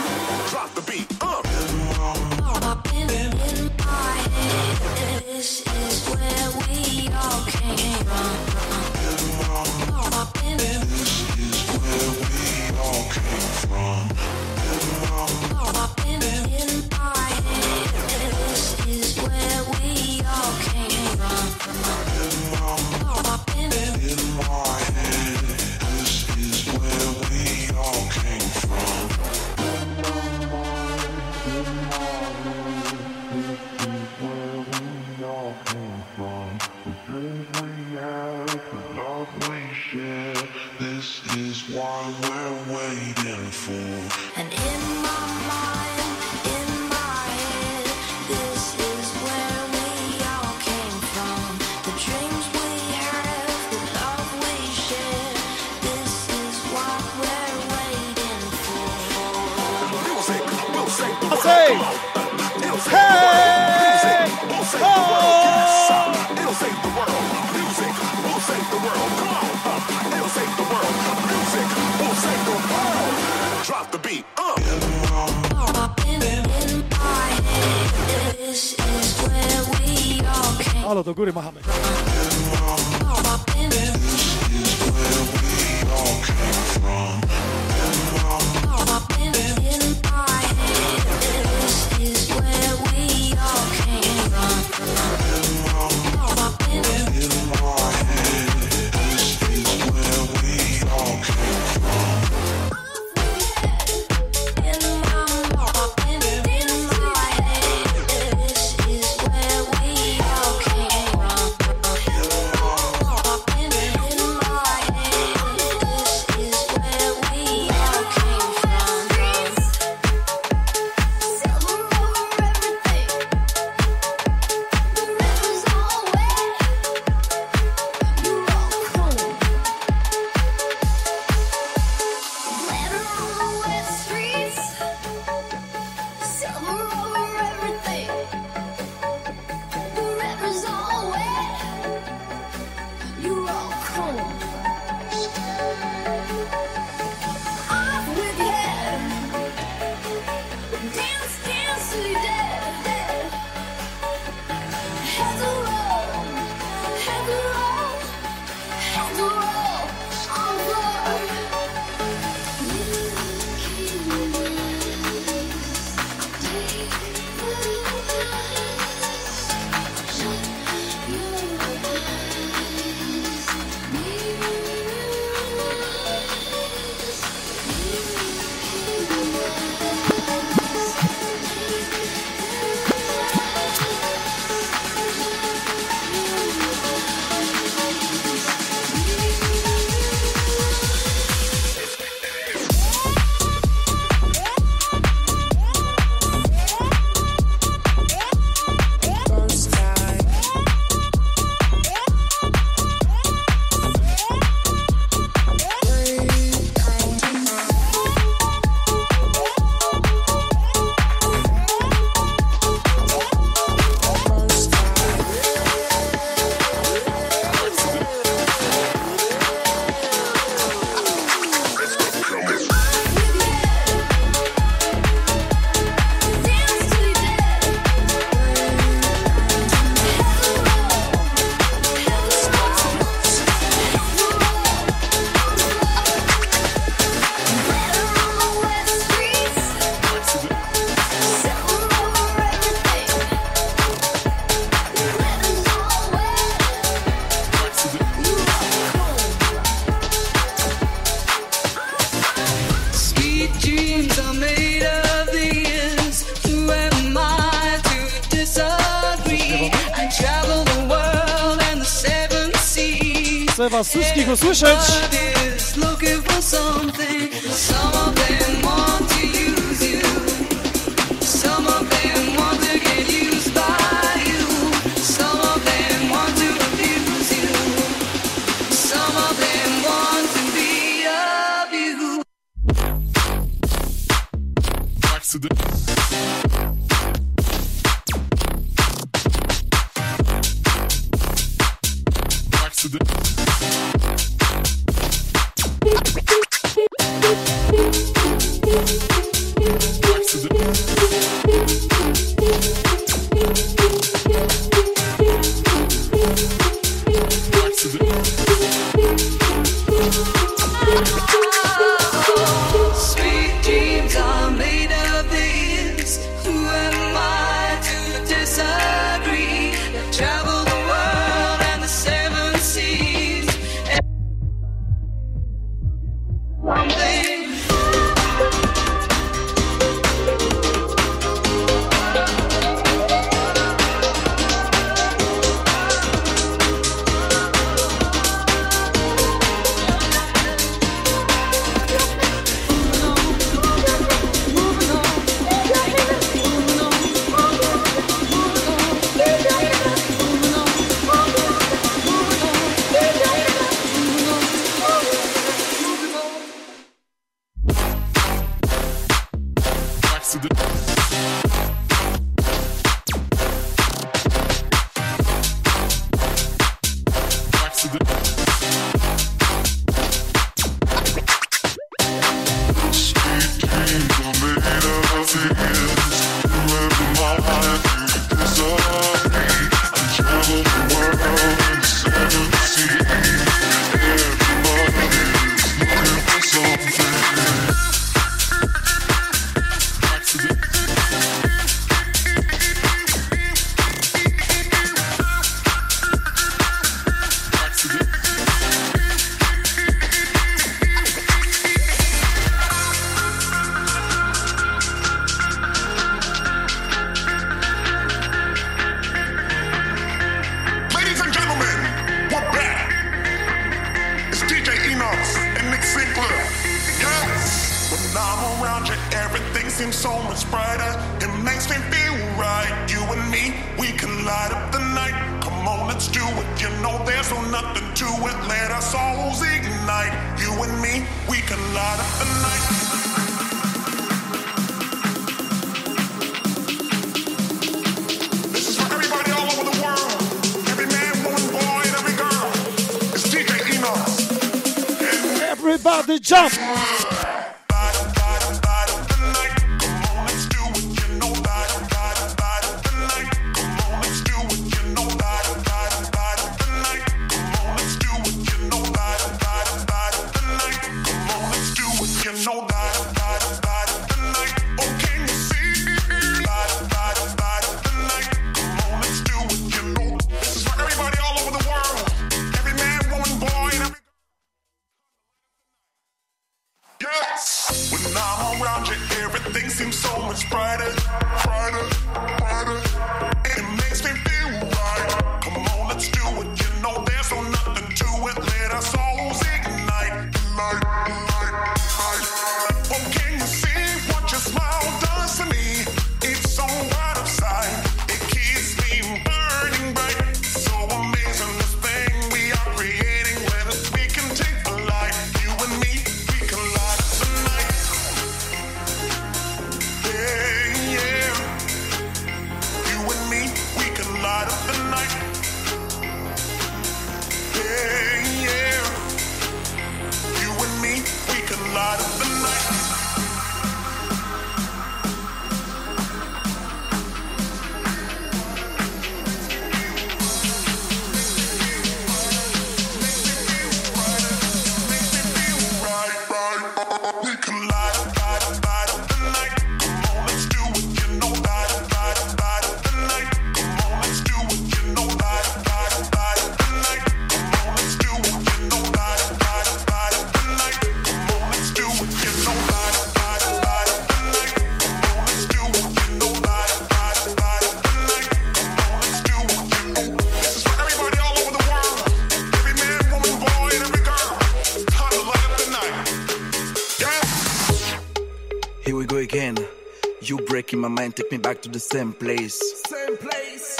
my mind, take me back to the same place. Same place.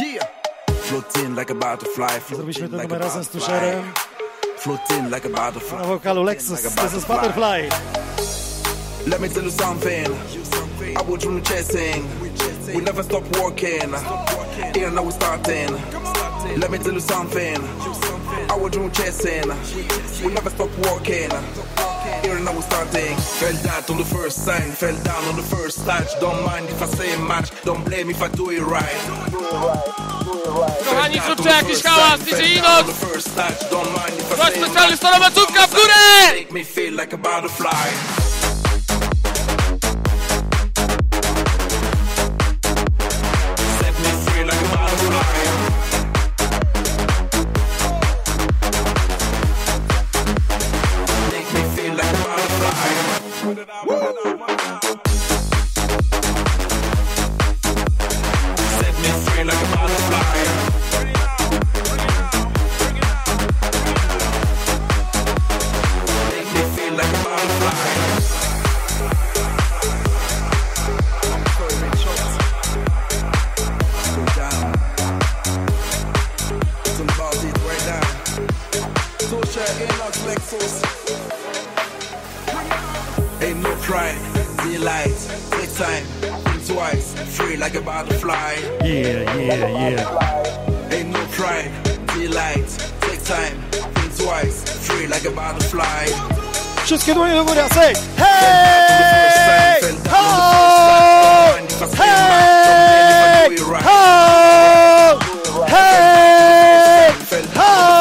Yeah. Floating like a butterfly. Zrobiliśmy to numer razem z Tusherem. Floating like a butterfly. Na wokalu Lexus, this is Butterfly. Let me tell you something. I will dream chasing. We never stop walking. Here now we're starting. Let me tell you something. I will dream chasing. We never stop walking. I was starting. Fell down on the first sign, fell down on the first touch. Don't mind if I say much. don't blame if I do it right. Do it right, do it right. Kochani, zróbcie jakiś hałas, DJ Inox! To specjalista na macówka w górę! Make me feel like a butterfly. Source ya in our select source. Ain't no pride, daylight, think twice, free like a butterfly. Yeah, yeah, yeah. Ain't no pride, time. Think twice, free like a butterfly. Wszystkie dłonie do góry, say hey! Oh! Hey! Oh! Hey! Oh!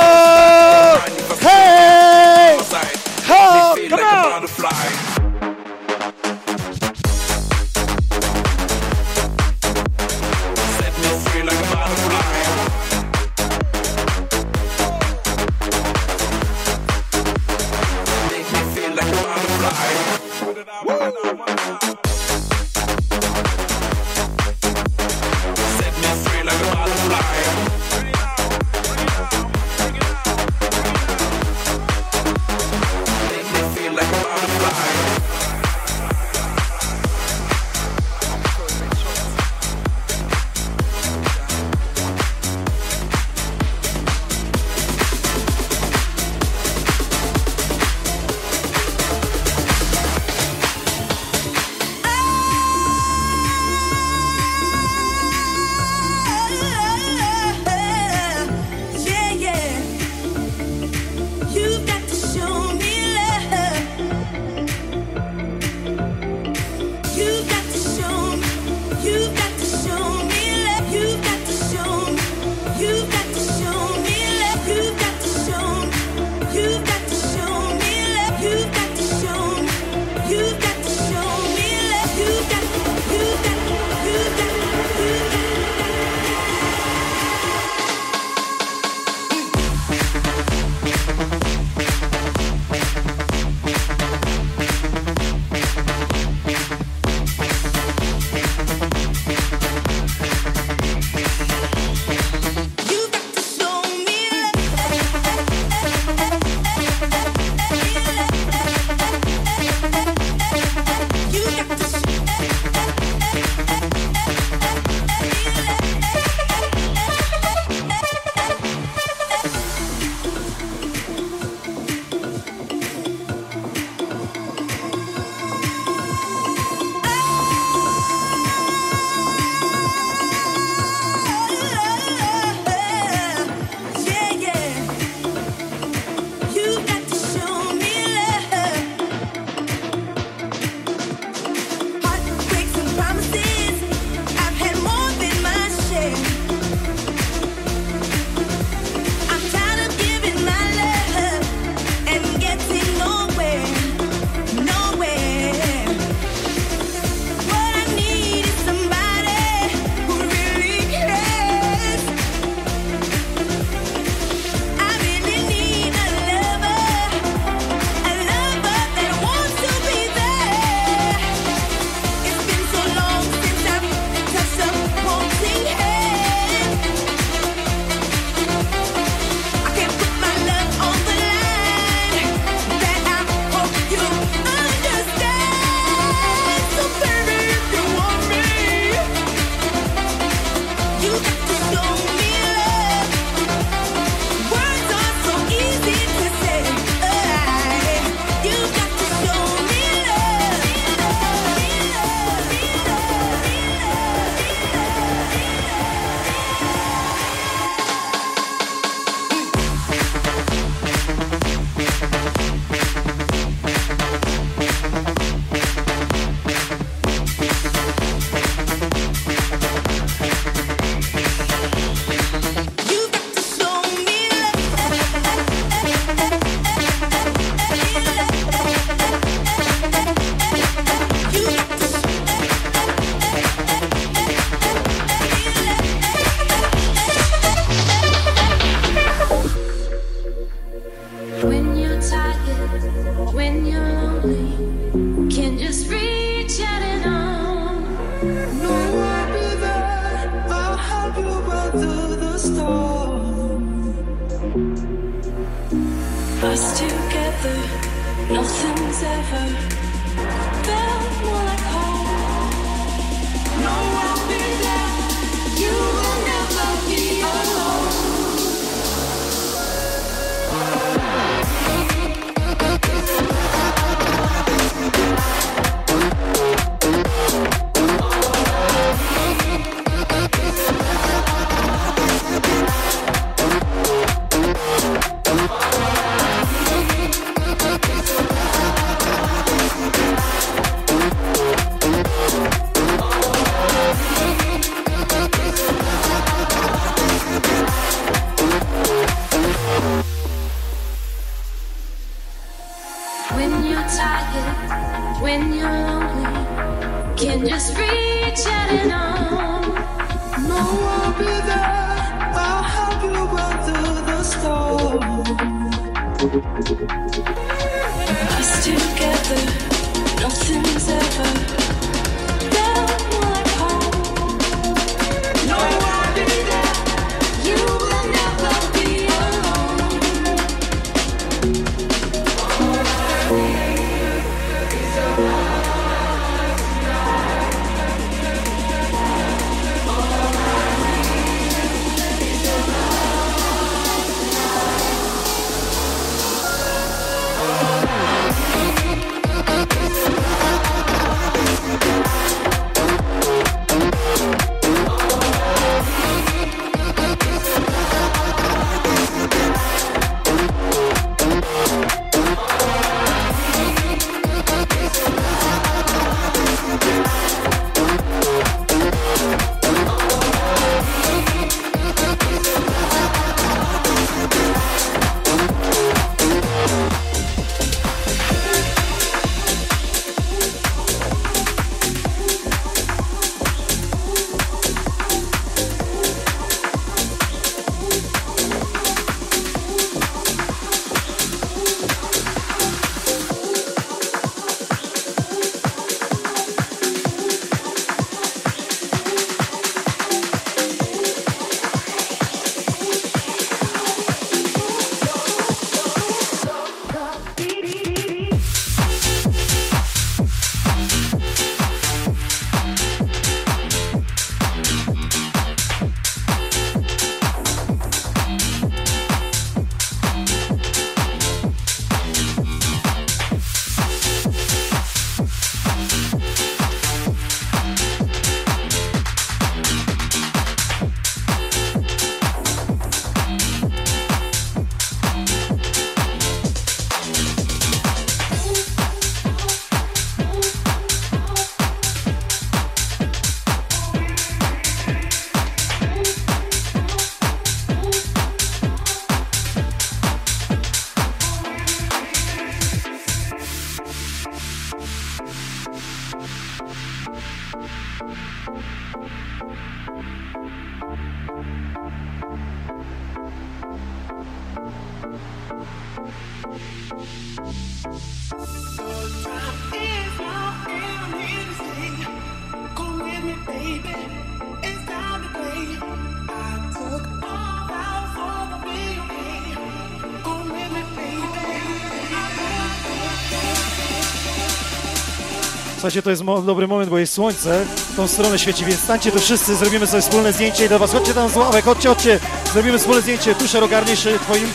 Słuchajcie, to jest dobry moment, bo jest słońce, w tą stronę świeci, więc stańcie tu wszyscy, zrobimy sobie wspólne zdjęcie i do was, chodźcie tam z ławek, chodźcie, chodźcie, zrobimy wspólne zdjęcie, tuszę ogarniesz twoim,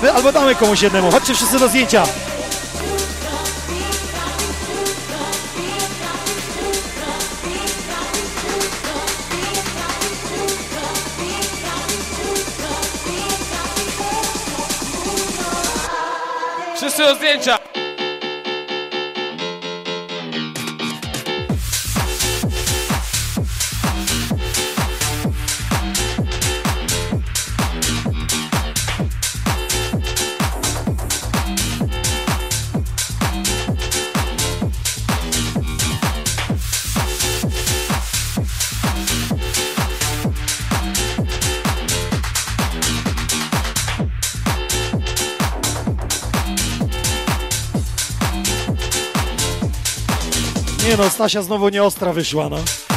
Wy, albo damy komuś jednemu, chodźcie wszyscy do zdjęcia. Wszyscy do zdjęcia! Nie no, Stasia znowu nieostra wyszła, no.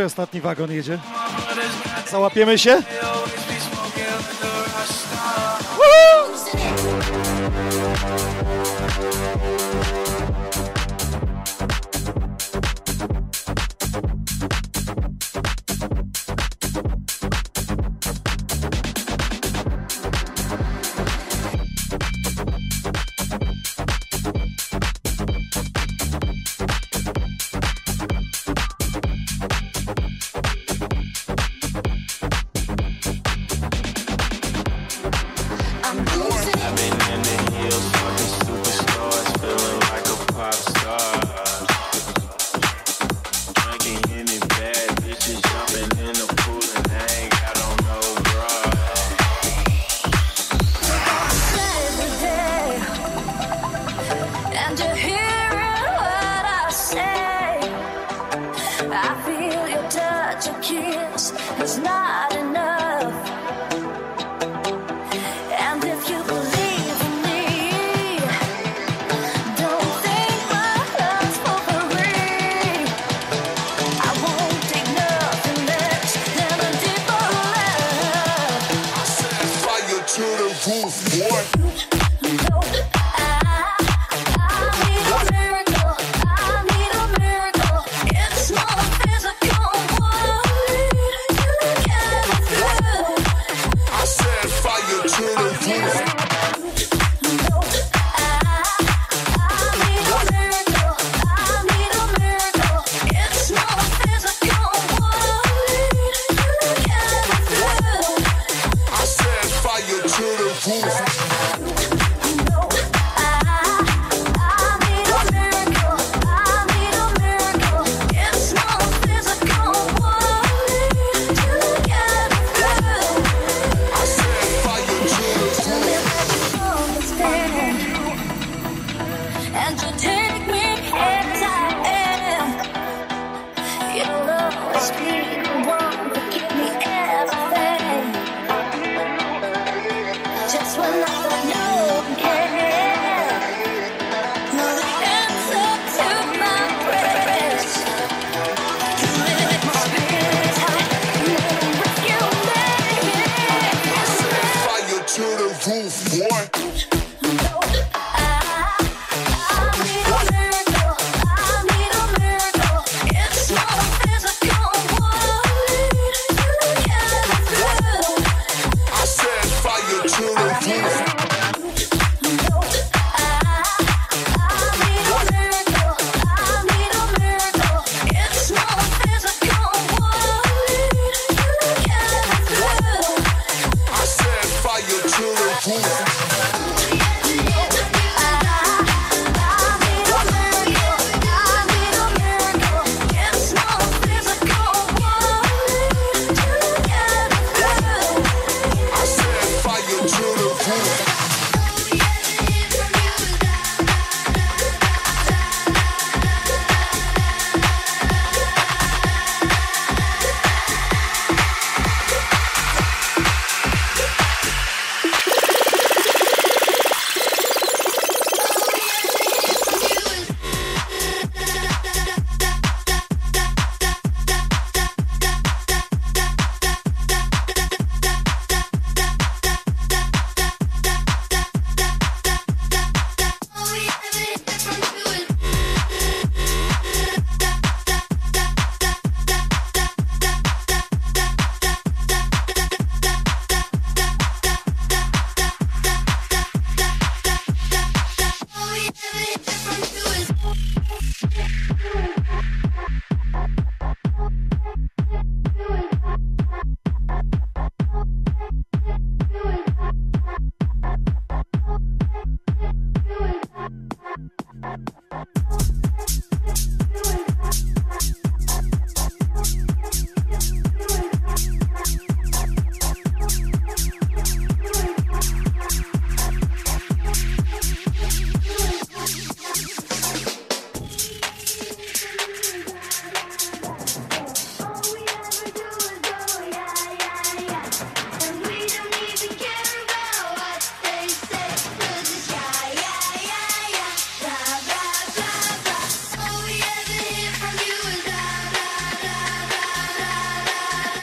Który ostatni wagon jedzie? Załapiemy się?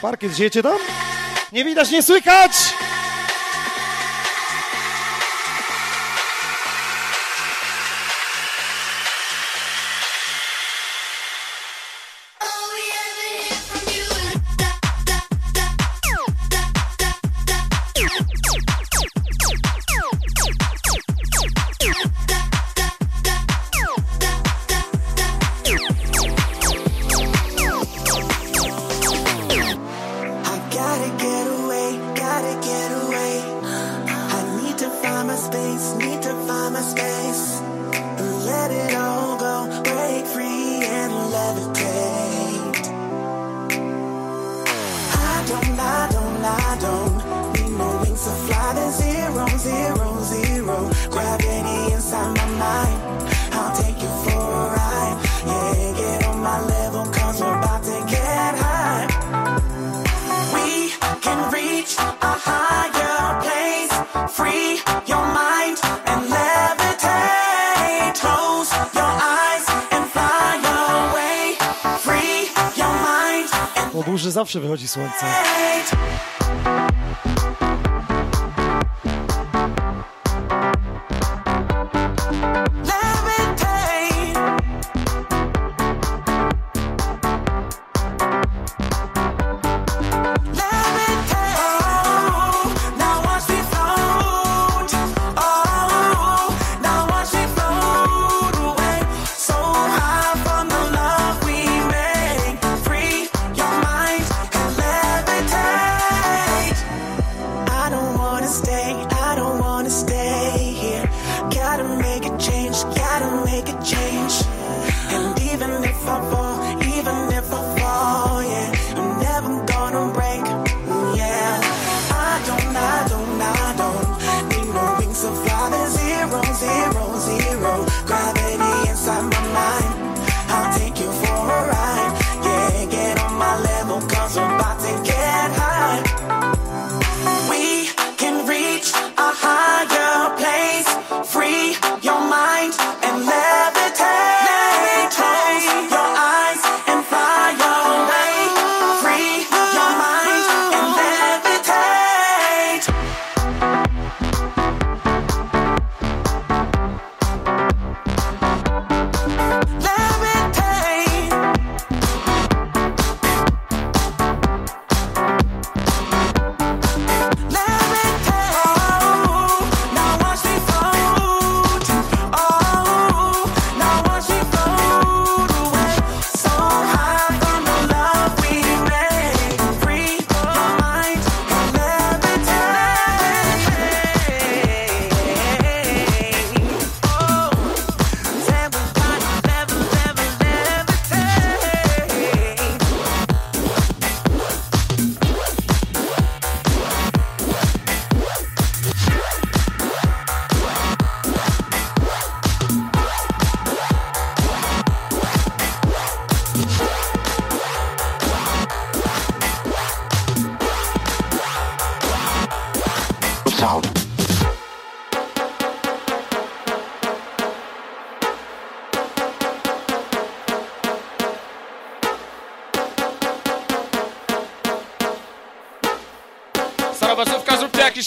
Parkiet, żyjecie tam? Nie widać, nie słychać! zawsze wychodzi słońce.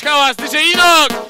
Cabas, dice Enoch.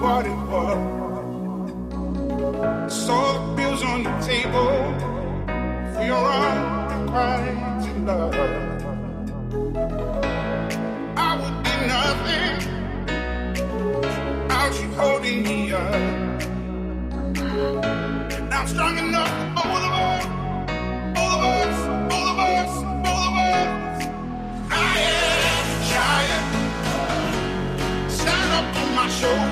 what it was. Saw the bills on the table for your unrequited love. I would be nothing without you holding me up. And I'm strong enough for both of us, both of us, both of us, both of us. I am a giant. Stand up on my shoulders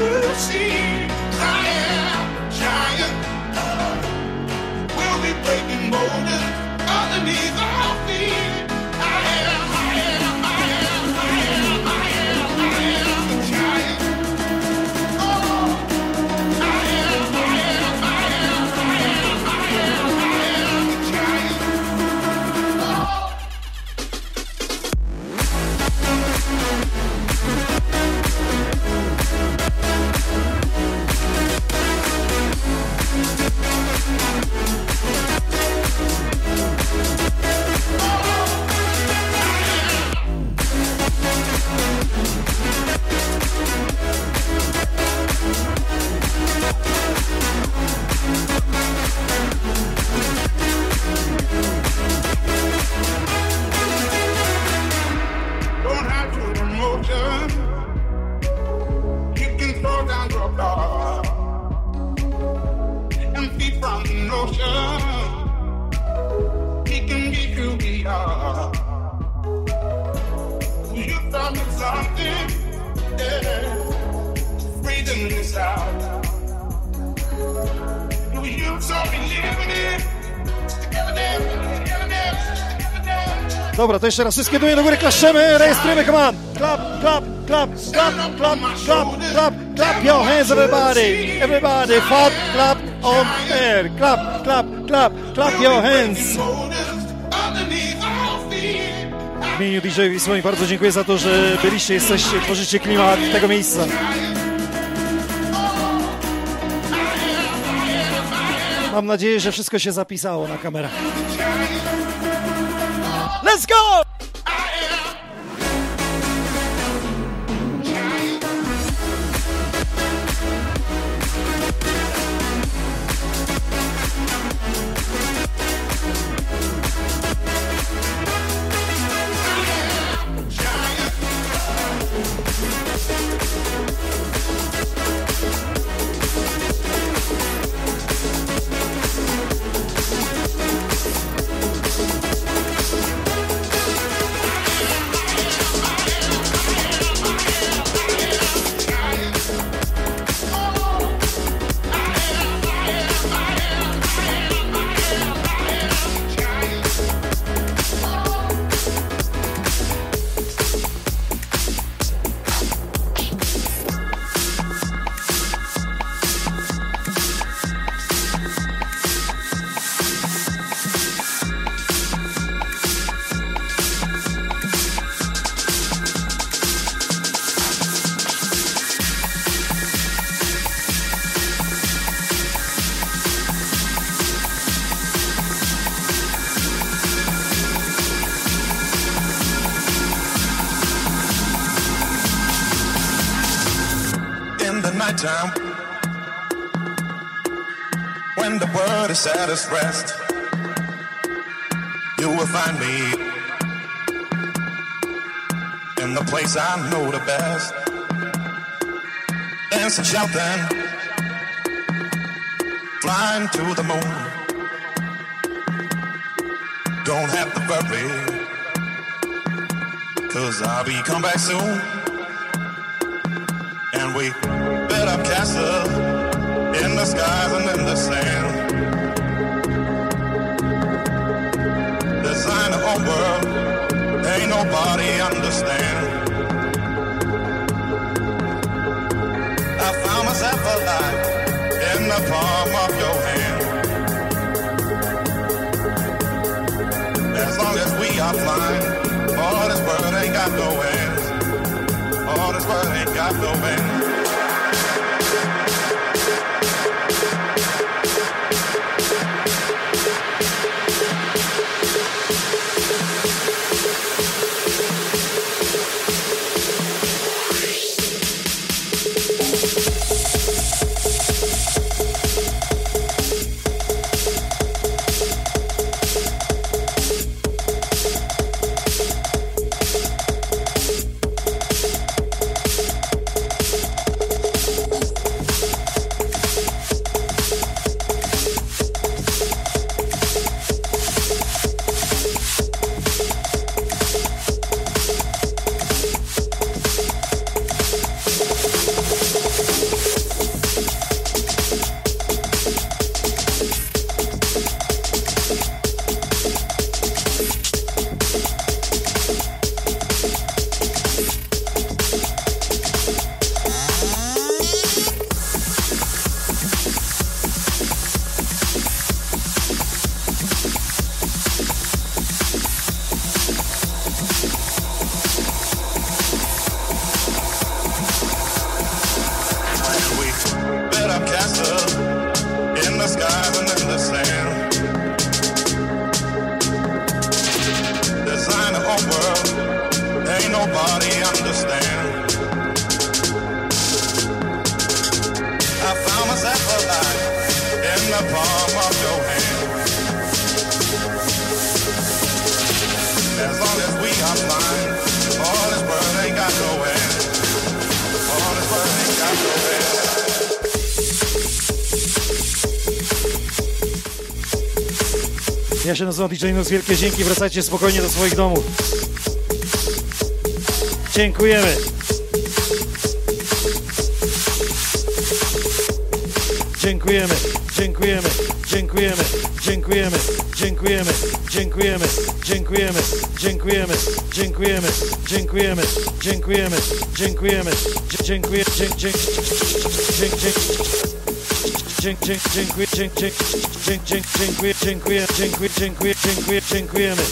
to see Zion, giant, uh, will be breaking borders underneath jeszcze raz wszystkie do góry klaszczemy, rejestrujemy, come on! Clap, clap, clap, clap, clap, clap, clap, clap your hands everybody! Everybody, fat clap on air! Clap, clap, clap, clap your hands! W imieniu DJ Wisłoń bardzo dziękuję za to, że byliście, jesteście, tworzycie klimat tego miejsca. Mam nadzieję, że wszystko się zapisało na kamerach. Let's go! Its rest you will find me in the place I know the best. Dancing shouting flying to the moon. Don't have to worry cause I'll be come back soon understand. I found myself alive in the palm of your hand. As long as we are flying, all this world ain't got no end. All this world ain't got no end. Nazywam DJ Nus, wielkie dzięki, wracajcie spokojnie do swoich domów. Dziękujemy. Dziękujemy, dziękujemy, dziękujemy, dziękujemy, dziękujemy, dziękujemy, dziękujemy, dziękujemy, dziękujemy, dziękujemy, dziękujemy, dziękujemy, dzie- dziękuję, dzięk, dzięk, dziękuję, dziękuję, dziękuję, dziękuję, dziękuję, dziękuję, dziękuję, dziękujemy.